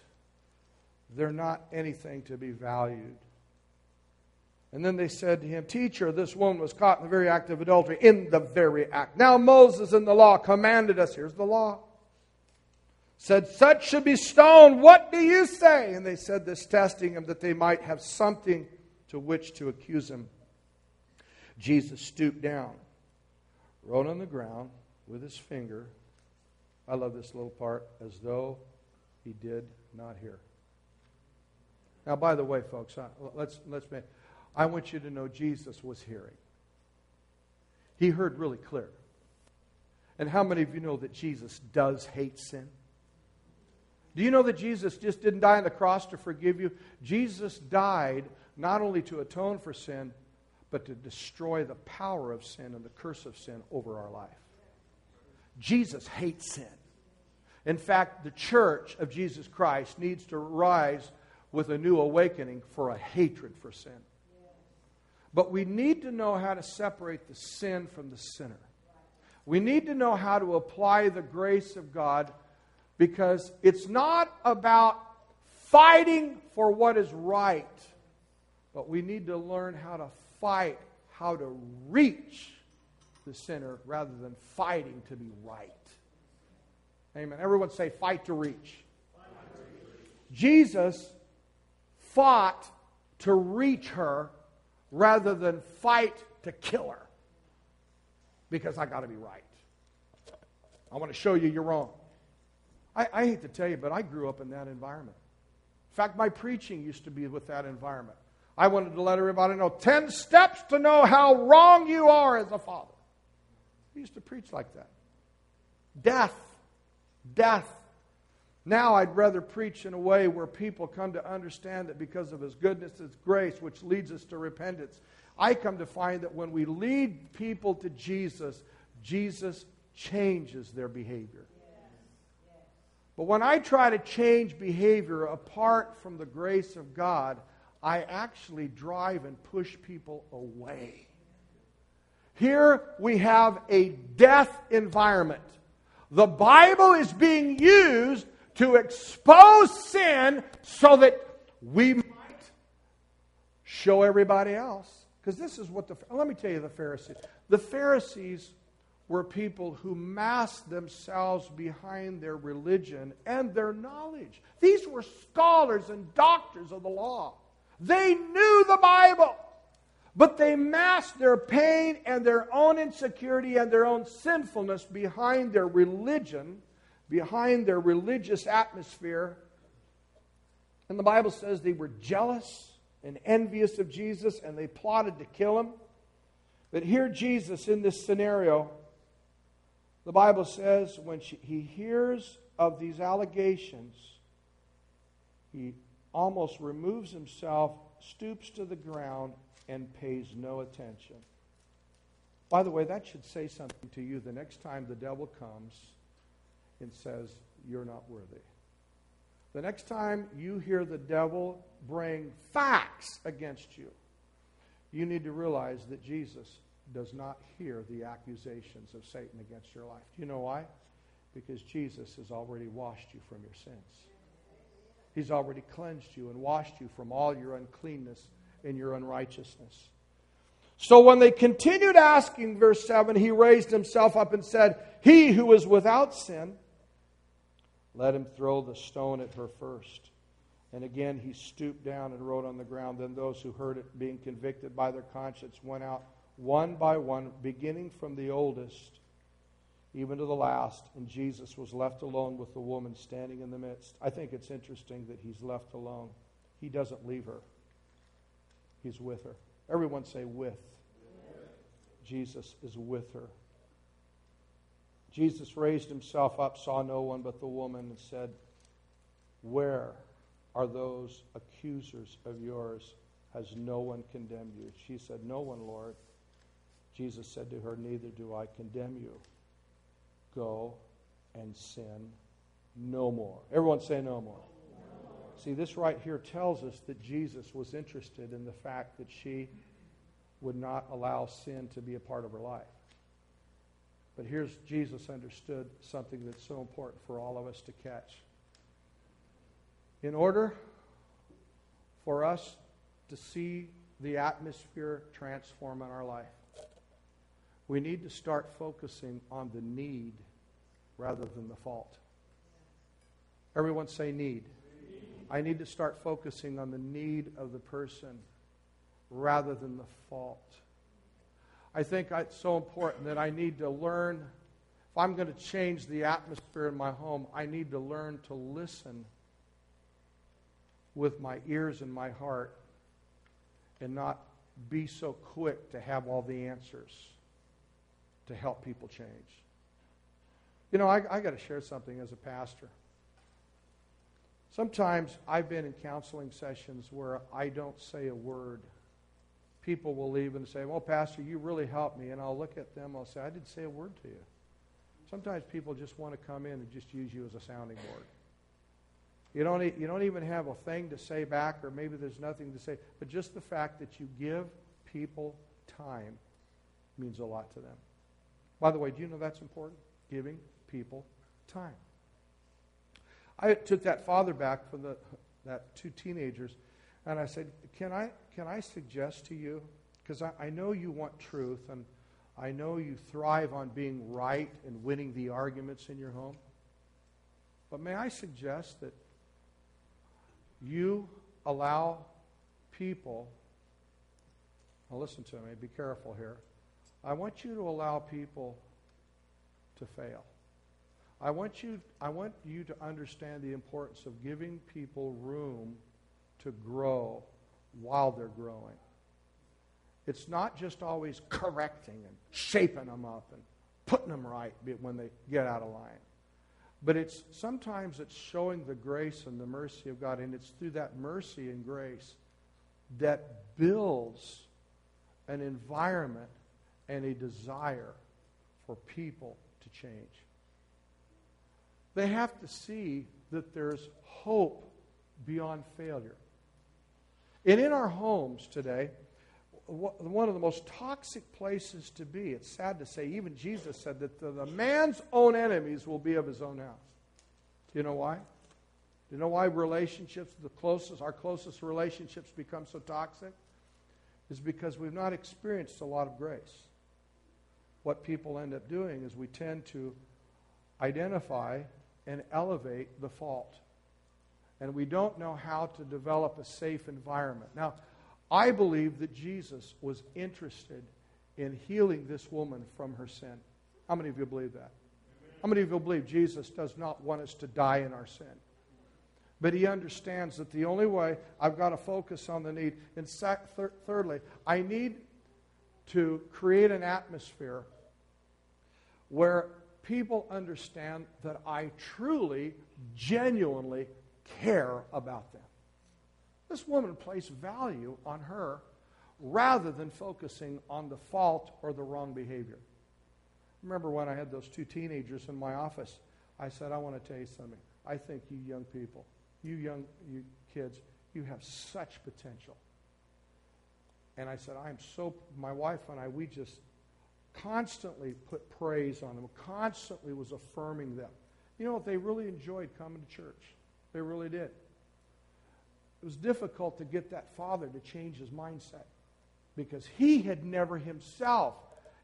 they're not anything to be valued. And then they said to him, Teacher, this woman was caught in the very act of adultery, in the very act. Now Moses in the law commanded us, here's the law, said, Such should be stoned. What do you say? And they said this, testing him that they might have something to which to accuse him. Jesus stooped down, wrote on the ground with his finger I love this little part, as though he did not hear. Now, by the way, folks, let's, let's make, I want you to know Jesus was hearing. He heard really clear. And how many of you know that Jesus does hate sin? Do you know that Jesus just didn't die on the cross to forgive you? Jesus died not only to atone for sin, but to destroy the power of sin and the curse of sin over our life. Jesus hates sin. In fact, the church of Jesus Christ needs to rise with a new awakening for a hatred for sin. But we need to know how to separate the sin from the sinner. We need to know how to apply the grace of God because it's not about fighting for what is right, but we need to learn how to fight, how to reach the sinner rather than fighting to be right. Amen. Everyone say, fight to reach. Jesus fought to reach her rather than fight to kill her because I got to be right. I want to show you you're wrong. I, I, hate to tell you, but I grew up in that environment. In fact, my preaching used to be with that environment. I wanted to let everybody know 10 steps to know how wrong you are as a father. I used to preach like that. Death death. Now I'd rather preach in a way where people come to understand that because of His goodness, His grace, which leads us to repentance. I come to find that when we lead people to Jesus, Jesus changes their behavior. But when I try to change behavior apart from the grace of God, I actually drive and push people away. Here we have a death environment. The Bible is being used to expose sin so that we might show everybody else. Because this is what the, let me tell you the Pharisees. The Pharisees were people who masked themselves behind their religion and their knowledge. These were scholars and doctors of the law. They knew the Bible. But they masked their pain and their own insecurity and their own sinfulness behind their religion, behind their religious atmosphere. And the Bible says they were jealous and envious of Jesus and they plotted to kill him. But here, Jesus, in this scenario, the Bible says when she, he hears of these allegations, he almost removes himself, stoops to the ground, and pays no attention. By the way, that should say something to you the next time the devil comes and says, You're not worthy. The next time you hear the devil bring facts against you, you need to realize that Jesus does not hear the accusations of Satan against your life. Do you know why? Because Jesus has already washed you from your sins. He's already cleansed you and washed you from all your uncleanness and your unrighteousness. So when they continued asking, verse 7, he raised himself up and said, He who is without sin, let him throw the stone at her first. And again he stooped down and wrote on the ground. Then those who heard it, being convicted by their conscience, went out one by one, beginning from the oldest even to the last. And Jesus was left alone with the woman standing in the midst. I think it's interesting that he's left alone. He doesn't leave her, he's with her. Everyone say, with. Jesus is with her. Jesus raised himself up, saw no one but the woman, and said, Where are those accusers of yours? Has no one condemned you? She said, No one, Lord. Jesus said to her, Neither do I condemn you. Go and sin no more. Everyone say no more. See, this right here tells us that Jesus was interested in the fact that she would not allow sin to be a part of her life. But here's Jesus understood something that's so important for all of us to catch. In order for us to see the atmosphere transform in our life, we need to start focusing on the need rather than the fault. Everyone say need. I need to start focusing on the need of the person rather than the fault. I think it's so important that I need to learn, if I'm going to change the atmosphere in my home, I need to learn to listen with my ears and my heart and not be so quick to have all the answers to help people change. You know, I, I got to share something as a pastor. Sometimes I've been in counseling sessions where I don't say a word people will leave and say, Well, Pastor, you really helped me. And I'll look at them, I'll say, I didn't say a word to you. Sometimes people just want to come in and just use you as a sounding board. You don't, you don't even have a thing to say back, or maybe there's nothing to say, but just the fact that you give people time means a lot to them. By the way, do you know that's important? Giving people time. I took that father back from the, that two teenagers, and I said, Can I, can I suggest to you, because I, I know you want truth, and I know you thrive on being right and winning the arguments in your home, but may I suggest that you allow people, now listen to me, be careful here. I want you to allow people to fail. I want you, I want you to understand the importance of giving people room to grow while they're growing. It's not just always correcting and shaping them up and putting them right when they get out of line. But it's sometimes it's showing the grace and the mercy of God, and it's through that mercy and grace that builds an environment and a desire for people to change. They have to see that there's hope beyond failure. And in our homes today, one of the most toxic places to be, it's sad to say, even Jesus said that the, the man's own enemies will be of his own house. Do you know why? Do you know why relationships, the closest, our closest relationships become so toxic? Is because we've not experienced a lot of grace. What people end up doing is we tend to identify and elevate the fault. And we don't know how to develop a safe environment. Now, I believe that Jesus was interested in healing this woman from her sin. How many of you believe that? How many of you believe Jesus does not want us to die in our sin? But he understands that the only way I've got to focus on the need. And thirdly, I need to create an atmosphere where people understand that I truly, genuinely care about them. This woman placed value on her rather than focusing on the fault or the wrong behavior. Remember when I had those two teenagers in my office? I said, I want to tell you something. I think you young people, you young you kids, you have such potential. And I said, I'm so, my wife and I, we just constantly put praise on them, constantly was affirming them. You know, they really enjoyed coming to church. They really did. It was difficult to get that father to change his mindset because he had never himself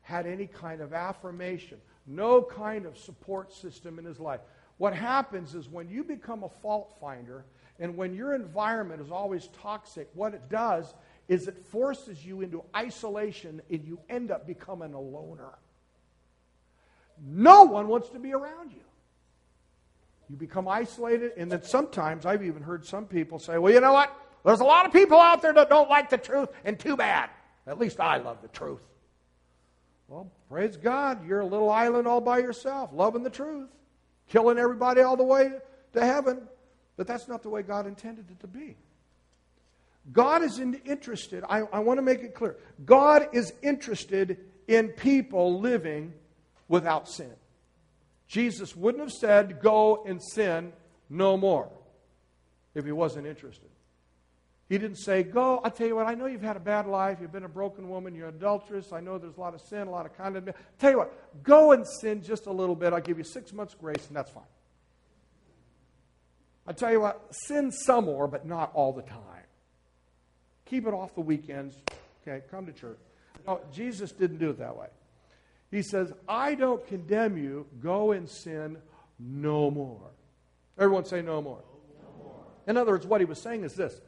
had any kind of affirmation, no kind of support system in his life. What happens is when you become a fault finder and when your environment is always toxic, what it does is it forces you into isolation and you end up becoming a loner. No one wants to be around you. You become isolated, and then sometimes I've even heard some people say, Well, you know what? There's a lot of people out there that don't like the truth, and too bad. At least I love the truth. Well, praise God, you're a little island all by yourself, loving the truth, killing everybody all the way to heaven. But that's not the way God intended it to be. God is interested, I, I want to make it clear. God is interested in people living without sin. Jesus wouldn't have said, Go and sin no more if he wasn't interested. He didn't say, Go, I'll tell you what, I know you've had a bad life, you've been a broken woman, you're adulterous, I know there's a lot of sin, a lot of condemnation. Tell you what, go and sin just a little bit, I'll give you six months' grace, and that's fine. I tell you what, sin some more, but not all the time. Keep it off the weekends. Okay, come to church. No, Jesus didn't do it that way. He says, I don't condemn you. Go and sin no more. Everyone say no more. no more. In other words, what he was saying is this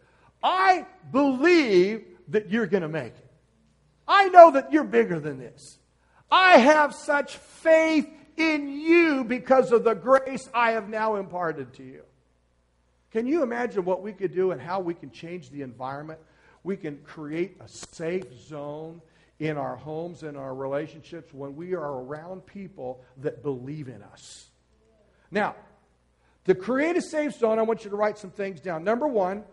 I believe that you're going to make it. I know that you're bigger than this. I have such faith in you because of the grace I have now imparted to you. Can you imagine what we could do and how we can change the environment? We can create a safe zone in our homes and our relationships when we are around people that believe in us. Now, to create a safe zone, I want you to write some things down. Number one,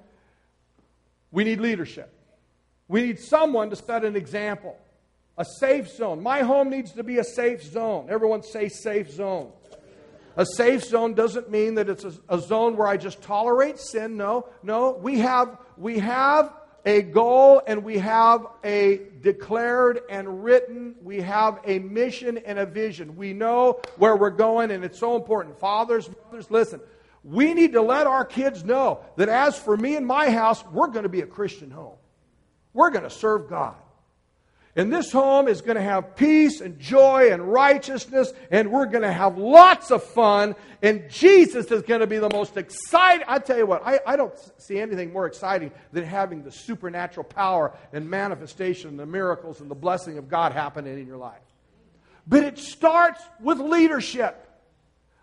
we need leadership. We need someone to set an example, a safe zone. My home needs to be a safe zone. Everyone say safe zone. A safe zone doesn't mean that it's a, a zone where I just tolerate sin. No, no. We have, we have a goal and we have a declared and written, we have a mission and a vision. We know where we're going, and it's so important. Fathers, mothers, listen. We need to let our kids know that as for me and my house, we're going to be a Christian home. We're going to serve God. And this home is going to have peace and joy and righteousness, and we're going to have lots of fun. And Jesus is going to be the most exciting. I tell you what, I, I don't see anything more exciting than having the supernatural power and manifestation, and the miracles and the blessing of God happening in your life. But it starts with leadership.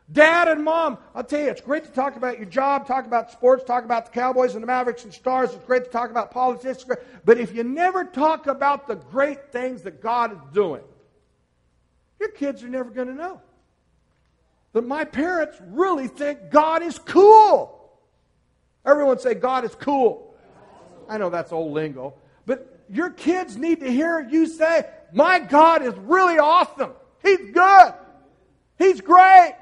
Dad and mom, I'll tell you, it's great to talk about your job, talk about sports, talk about the Cowboys and the Mavericks and Stars. It's great to talk about politics. But if you never talk about the great things that God is doing, your kids are never going to know. That my parents really think God is cool. Everyone say, God is cool. I know that's old lingo. But your kids need to hear you say, My God is really awesome. He's good. He's great.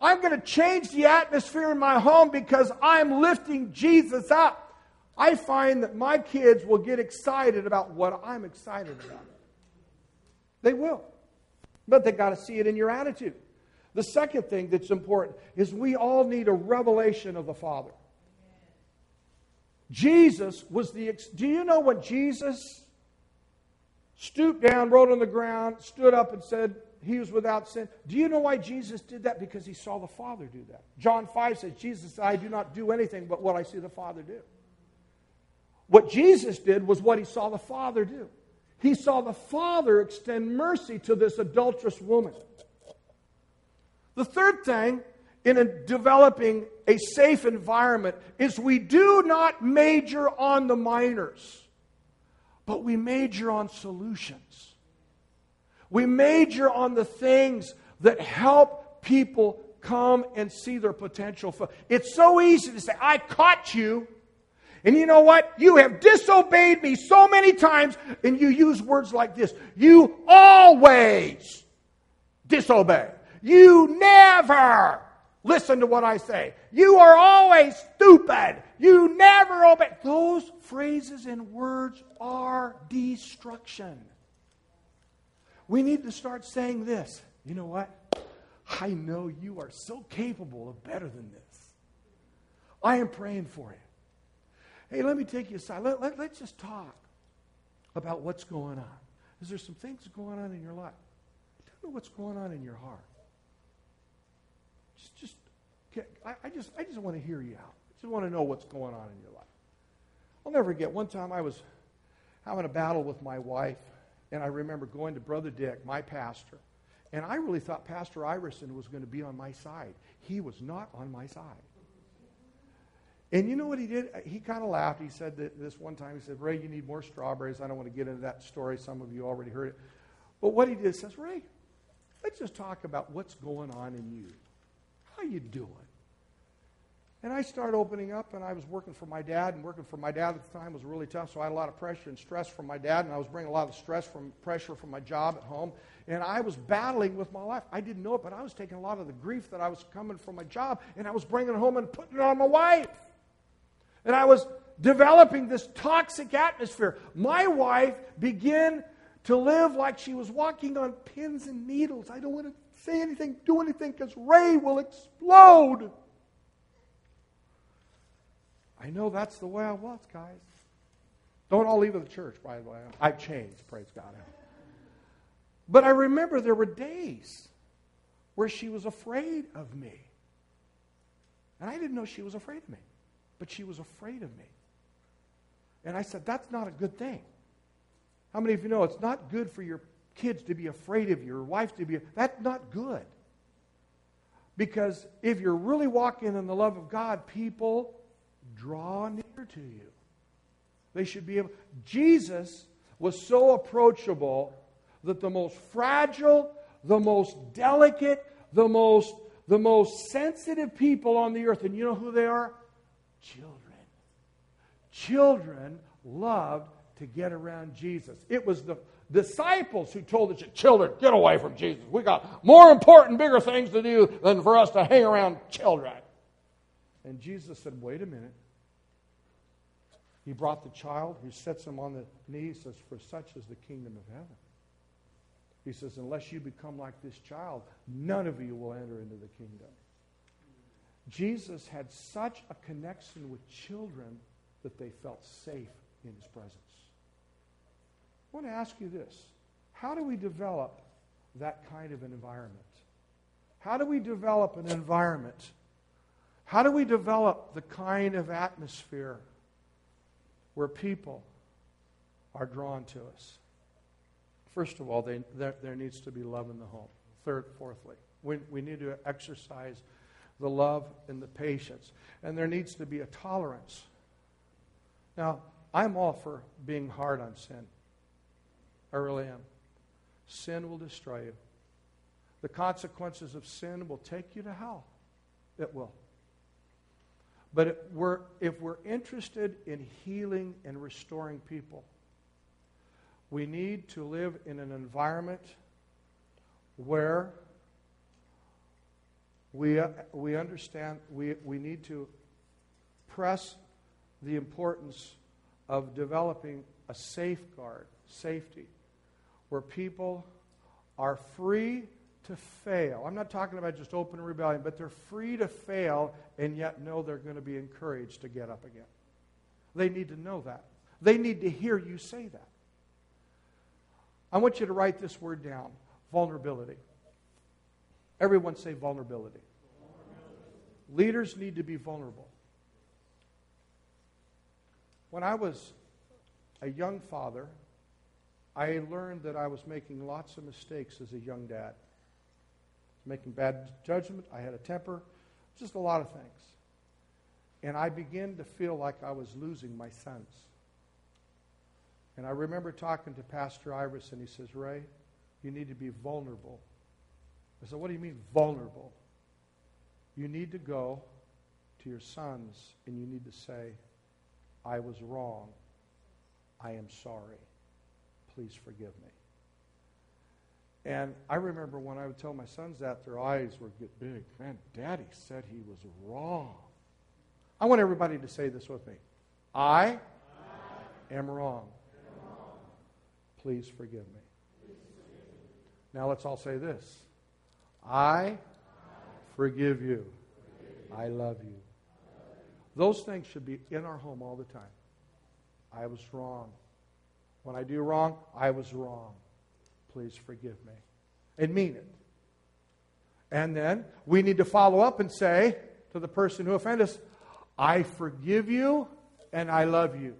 I'm going to change the atmosphere in my home because I'm lifting Jesus up. I find that my kids will get excited about what I'm excited about. They will. But they got to see it in your attitude. The second thing that's important is we all need a revelation of the Father. Jesus was the. Ex- Do you know what Jesus stooped down, wrote on the ground, stood up, and said, he was without sin. Do you know why Jesus did that? Because he saw the Father do that. John 5 says, Jesus I do not do anything but what I see the Father do. What Jesus did was what he saw the Father do. He saw the Father extend mercy to this adulterous woman. The third thing in a developing a safe environment is we do not major on the minors, but we major on solutions. We major on the things that help people come and see their potential. It's so easy to say, I caught you. And you know what? You have disobeyed me so many times, and you use words like this. You always disobey. You never listen to what I say. You are always stupid. You never obey. Those phrases and words are destruction. We need to start saying this. You know what? I know you are so capable of better than this. I am praying for you. Hey, let me take you aside. Let, let, let's just talk about what's going on. Is there some things going on in your life? Tell me what's going on in your heart. Just, just I, I just, I just want to hear you out. I just want to know what's going on in your life. I'll never forget. One time I was having a battle with my wife, and I remember going to Brother Dick, my pastor, and I really thought Pastor Iverson was going to be on my side. He was not on my side. And you know what he did? He kind of laughed. He said that this one time, he said, Ray, you need more strawberries. I don't want to get into that story. Some of you already heard it. But what he did says, Ray, let's just talk about what's going on in you. How you doing? And I started opening up, and I was working for my dad, and working for my dad at the time was really tough, so I had a lot of pressure and stress from my dad, and I was bringing a lot of stress from pressure from my job at home, and I was battling with my life. I didn't know it, but I was taking a lot of the grief that I was coming from my job, and I was bringing it home and putting it on my wife. And I was developing this toxic atmosphere. My wife began to live like she was walking on pins and needles. I don't want to say anything, do anything, because Ray will explode. I know that's the way I was, guys. Don't all leave the church, by the way. I've changed, praise God. But I remember there were days where she was afraid of me. And I didn't know she was afraid of me, but she was afraid of me. And I said, that's not a good thing. How many of you know it's not good for your kids to be afraid of you, your wife to be, that's not good. Because if you're really walking in the love of God, people draw near to you. They should be able. Jesus was so approachable that the most fragile, the most delicate, the most the most sensitive people on the earth, and you know who they are? Children. Children loved to get around Jesus. It was the disciples who told the children, get away from Jesus. We got more important, bigger things to do than for us to hang around children. And Jesus said, wait a minute. He brought the child, he sets him on the knee, says, For such is the kingdom of heaven. He says, Unless you become like this child, none of you will enter into the kingdom. Jesus had such a connection with children that they felt safe in his presence. I want to ask you this How do we develop that kind of an environment? How do we develop an environment? How do we develop the kind of atmosphere where people are drawn to us. First of all, they, there, there, needs to be love in the home. Third, fourthly, we, we need to exercise the love and the patience. And there needs to be a tolerance. Now, I'm all for being hard on sin. I really am. Sin will destroy you. The consequences of sin will take you to hell. It will. But if we're, if we're interested in healing and restoring people, we need to live in an environment where we, we understand we, we need to press the importance of developing a safeguard, safety, where people are free to fail. I'm not talking about just open rebellion, but they're free to fail and yet know they're going to be encouraged to get up again. They need to know that. They need to hear you say that. I want you to write this word down vulnerability. Everyone say vulnerability. vulnerability. Leaders need to be vulnerable. When I was a young father, I learned that I was making lots of mistakes as a young dad making bad judgment. I had a temper, just a lot of things. And I began to feel like I was losing my sons. And I remember talking to Pastor Iverson. He says, Ray, you need to be vulnerable. I said, What do you mean vulnerable? You need to go to your sons and you need to say, I was wrong. I am sorry. Please forgive me. And I remember when I would tell my sons that, their eyes would get big. Man, Daddy said he was wrong. I want everybody to say this with me I, I am, wrong. am wrong. Please forgive me. Please forgive me. Now let's all say this I, forgive you. I love you. Those things should be in our home all the time. I was wrong. When I do wrong, I was wrong. Please forgive me. And mean it. And then we need to follow up and say to the person who offended us, I forgive you and I love you.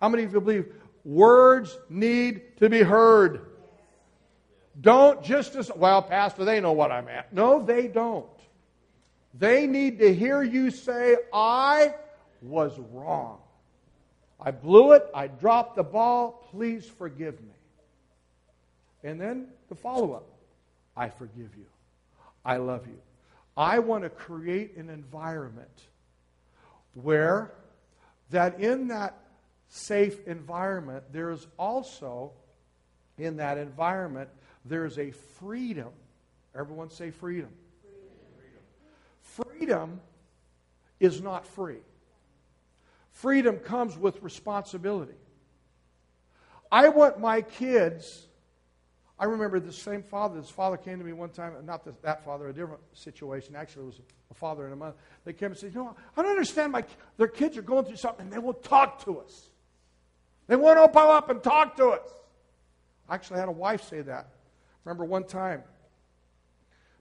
How many of you believe words need to be heard? Don't just as, well, Pastor, they know what I'm at. No, they don't. They need to hear you say, I was wrong. I blew it. I dropped the ball. Please forgive me. And then the follow up I forgive you. I love you. I want to create an environment where that in that safe environment, there's also in that environment, there's a freedom. Everyone say. Freedom, freedom is not free. Freedom comes with responsibility. I want my kids. I remember the same father. This father came to me one time, not this, that father, a different situation. Actually, it was a father and a mother. They came and said, You know, I don't understand. My, their kids are going through something and they won't talk to us. They won't open up and talk to us. I actually had a wife say that. Remember one time,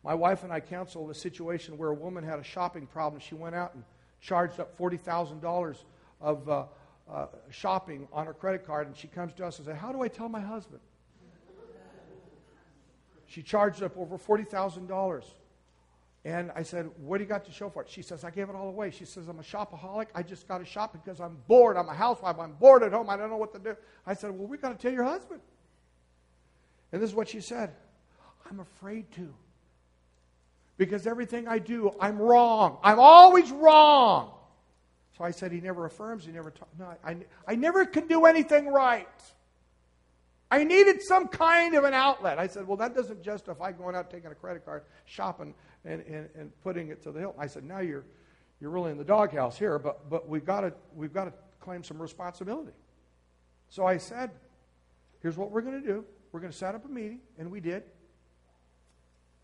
my wife and I counseled a situation where a woman had a shopping problem. She went out and charged up $40,000 of uh, uh, shopping on her credit card, and she comes to us and says, How do I tell my husband? She charged up over $40,000. And I said, What do you got to show for it? She says, I gave it all away. She says, I'm a shopaholic. I just got to shop because I'm bored. I'm a housewife. I'm bored at home. I don't know what to do. I said, Well, we got to tell your husband. And this is what she said I'm afraid to. Because everything I do, I'm wrong. I'm always wrong. So I said, He never affirms, He never. No, I, I never can do anything right. I needed some kind of an outlet. I said, Well, that doesn't justify going out taking a credit card, shopping, and, and, and putting it to the hilt. I said, Now you're, you're really in the doghouse here, but, but we've, got to, we've to claim some responsibility. So I said, Here's what we're going to do. We're going to set up a meeting, and we did.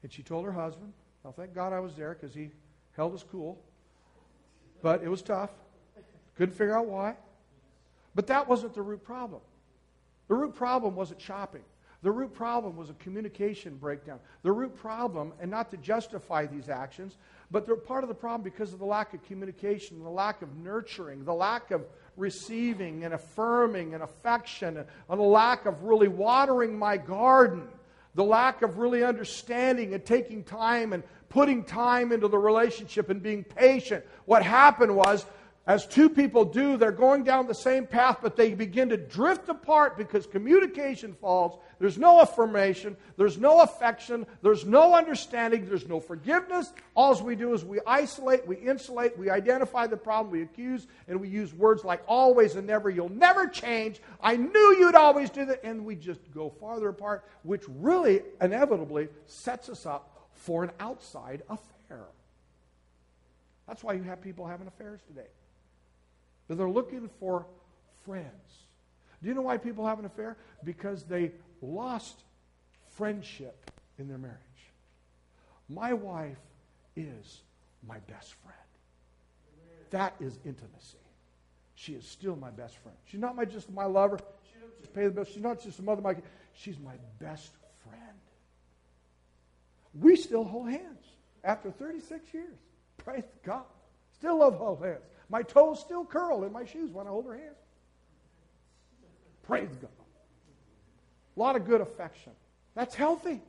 And she told her husband. Well, thank God I was there because he held us cool. But it was tough. Couldn't figure out why. But that wasn't the root problem. The root problem wasn't shopping. The root problem was a communication breakdown. The root problem, and not to justify these actions, but they're part of the problem because of the lack of communication, the lack of nurturing, the lack of receiving and affirming and affection, and the lack of really watering my garden, the lack of really understanding and taking time and putting time into the relationship and being patient. What happened was as two people do, they're going down the same path, but they begin to drift apart because communication falls. There's no affirmation, there's no affection, there's no understanding, there's no forgiveness. All we do is we isolate, we insulate, we identify the problem, we accuse, and we use words like always and never. You'll never change. I knew you'd always do that. And we just go farther apart, which really inevitably sets us up for an outside affair. That's why you have people having affairs today. They're looking for friends. Do you know why people have an affair? Because they lost friendship in their marriage. My wife is my best friend. That is intimacy. She is still my best friend. She's not my, just my lover. She doesn't just pay the bills. She's not just a mother. My, she's my best friend. We still hold hands after 36 years. Praise God. Still love hold hands. My toes still curl in my shoes when I hold her hand. Praise God. A lot of good affection. That's healthy.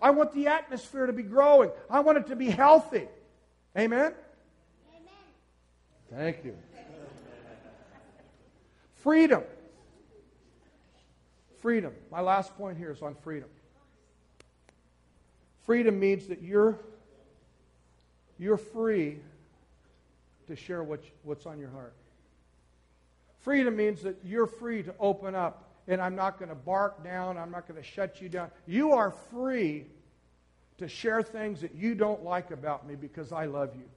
I want the atmosphere to be growing. I want it to be healthy. Amen? Amen. Thank you. Freedom. Freedom. My last point here is on freedom. Freedom means that you're, you're free to share what, what's on your heart. Freedom means that you're free to open up, and I'm not going to bark down, I'm not going to shut you down. You are free to share things that you don't like about me because I love you.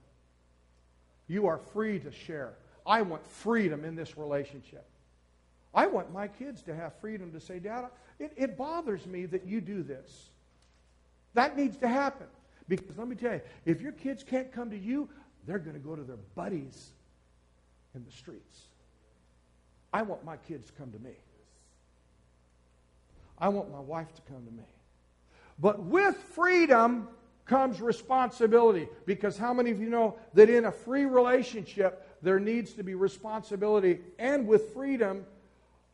You are free to share. I want freedom in this relationship. I want my kids to have freedom to say, Dad, it, it bothers me that you do this. That needs to happen. Because let me tell you, if your kids can't come to you, they're going to go to their buddies in the streets. I want my kids to come to me. I want my wife to come to me. But with freedom comes responsibility. Because how many of you know that in a free relationship, there needs to be responsibility? And with freedom,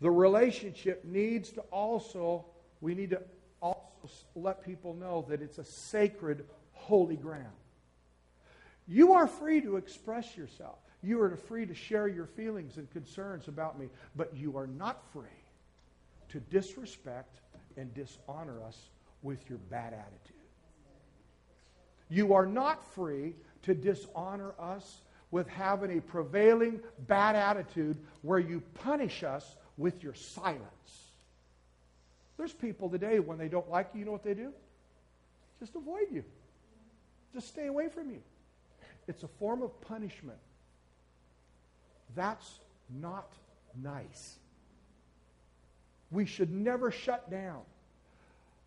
the relationship needs to also, we need to also let people know that it's a sacred, holy ground. You are free to express yourself. You are free to share your feelings and concerns about me, but you are not free to disrespect and dishonor us with your bad attitude. You are not free to dishonor us with having a prevailing bad attitude where you punish us with your silence. There's people today, when they don't like you, you know what they do? Just avoid you, just stay away from you. It's a form of punishment. That's not nice. We should never shut down.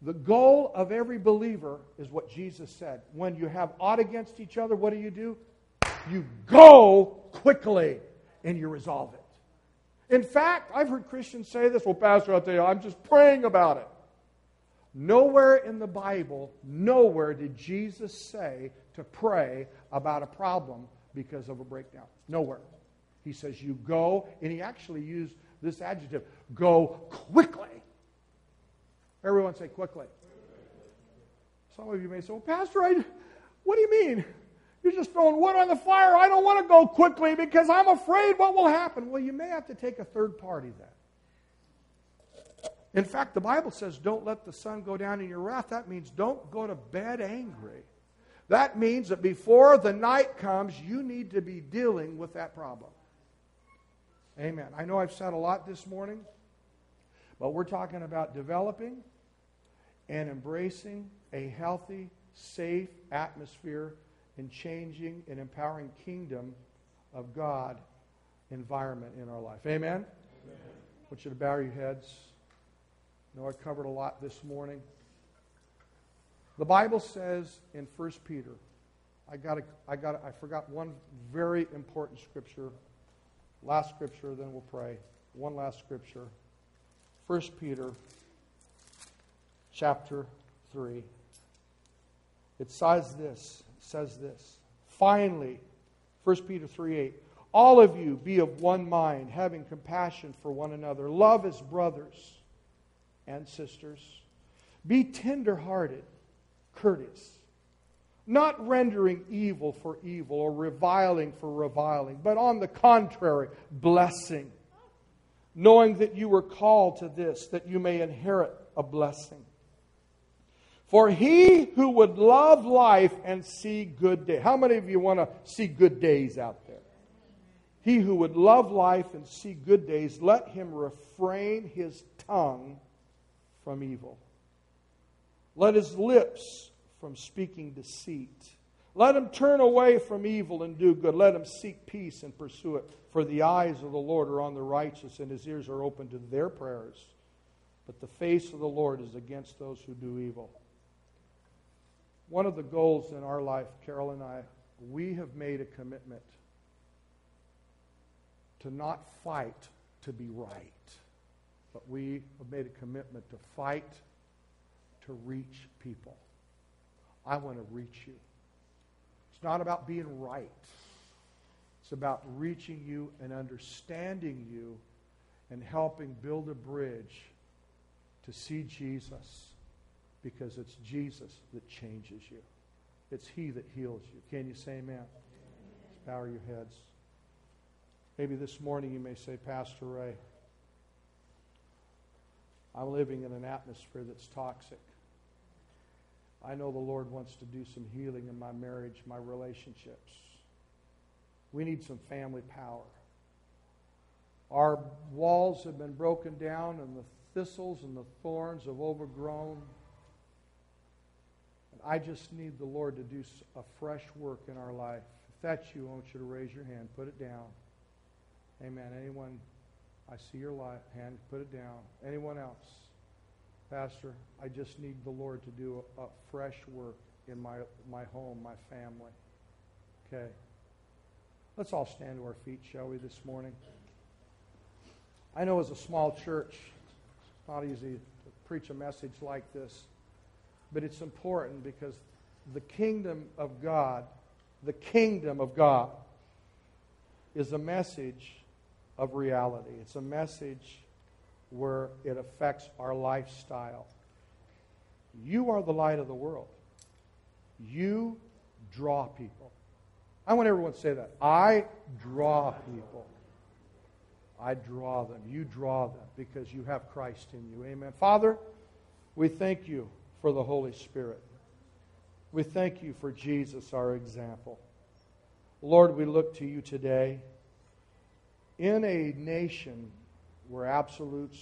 The goal of every believer is what Jesus said. When you have aught against each other, what do you do? You go quickly and you resolve it. In fact, I've heard Christians say this. Well, Pastor, I'll tell you, I'm just praying about it. Nowhere in the Bible, nowhere did Jesus say to pray about a problem because of a breakdown. Nowhere. He says, You go, and he actually used this adjective go quickly. Everyone say quickly. Some of you may say, Well, Pastor, I, what do you mean? You're just throwing wood on the fire. I don't want to go quickly because I'm afraid what will happen. Well, you may have to take a third party then. In fact, the Bible says, Don't let the sun go down in your wrath. That means don't go to bed angry. That means that before the night comes, you need to be dealing with that problem. Amen. I know I've said a lot this morning, but we're talking about developing and embracing a healthy, safe atmosphere and changing and empowering kingdom of God environment in our life. Amen? Amen. I want you to bow your heads. I know I covered a lot this morning. The Bible says in 1 Peter, I got I got I forgot one very important scripture. Last scripture, then we'll pray. One last scripture. 1 Peter chapter 3. It says this, says this. Finally, 1 Peter 3 8. All of you be of one mind, having compassion for one another. Love as brothers and sisters. Be tenderhearted courteous, not rendering evil for evil or reviling for reviling, but on the contrary, blessing, knowing that you were called to this, that you may inherit a blessing. For he who would love life and see good days. How many of you want to see good days out there? He who would love life and see good days, let him refrain his tongue from evil let his lips from speaking deceit. Let him turn away from evil and do good. Let him seek peace and pursue it. For the eyes of the Lord are on the righteous, and his ears are open to their prayers. But the face of the Lord is against those who do evil. One of the goals in our life, Carol and I, we have made a commitment to not fight to be right, but we have made a commitment to fight to reach people. I want to reach you. It's not about being right. It's about reaching you and understanding you and helping build a bridge to see Jesus because it's Jesus that changes you. It's He that heals you. Can you say amen? Bow your heads. Maybe this morning you may say, Pastor Ray, I'm living in an atmosphere that's toxic. I know the Lord wants to do some healing in my marriage, my relationships. We need some family power. Our walls have been broken down, and the thistles and the thorns have overgrown. And I just need the Lord to do a fresh work in our life. If that's you, I want you to raise your hand. Put it down. Amen. Anyone? I see your hand. Put it down. Anyone else? Pastor, I just need the Lord to do a, a fresh work in my, my home, my family. Okay. Let's all stand to our feet, shall we, this morning? I know as a small church, it's not easy to preach a message like this, but it's important because the kingdom of God, the kingdom of God, is a message of reality. It's a message where it affects our lifestyle. You are the light of the world. You draw people. I want everyone to say that. I draw people. I draw them. You draw them because you have Christ in you. Amen. Father, we thank you for the Holy Spirit. We thank you for Jesus, our example. Lord, we look to you today in a nation where absolutes,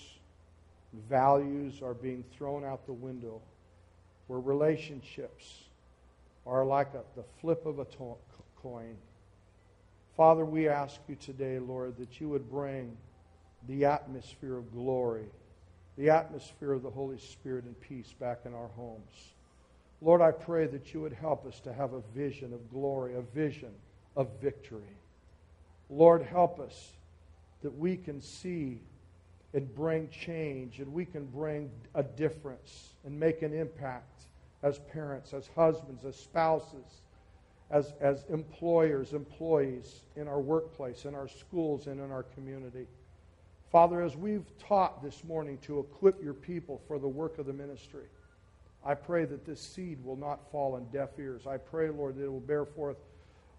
values are being thrown out the window, where relationships are like a, the flip of a to- coin. Father, we ask you today, Lord, that you would bring the atmosphere of glory, the atmosphere of the Holy Spirit and peace back in our homes. Lord, I pray that you would help us to have a vision of glory, a vision of victory. Lord, help us that we can see and bring change and we can bring a difference and make an impact as parents, as husbands, as spouses, as, as employers, employees in our workplace, in our schools, and in our community. Father, as we've taught this morning to equip your people for the work of the ministry, I pray that this seed will not fall on deaf ears. I pray, Lord, that it will bear forth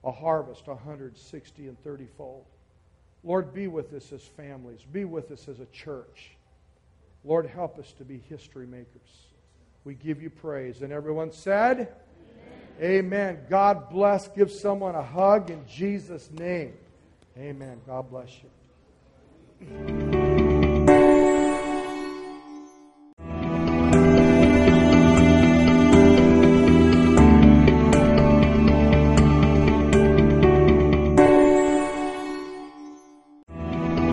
a harvest, 160 and 30 fold. Lord, be with us as families. Be with us as a church. Lord, help us to be history makers. We give you praise. And everyone said, Amen. Amen. God bless. Give someone a hug in Jesus' name. Amen. God bless you.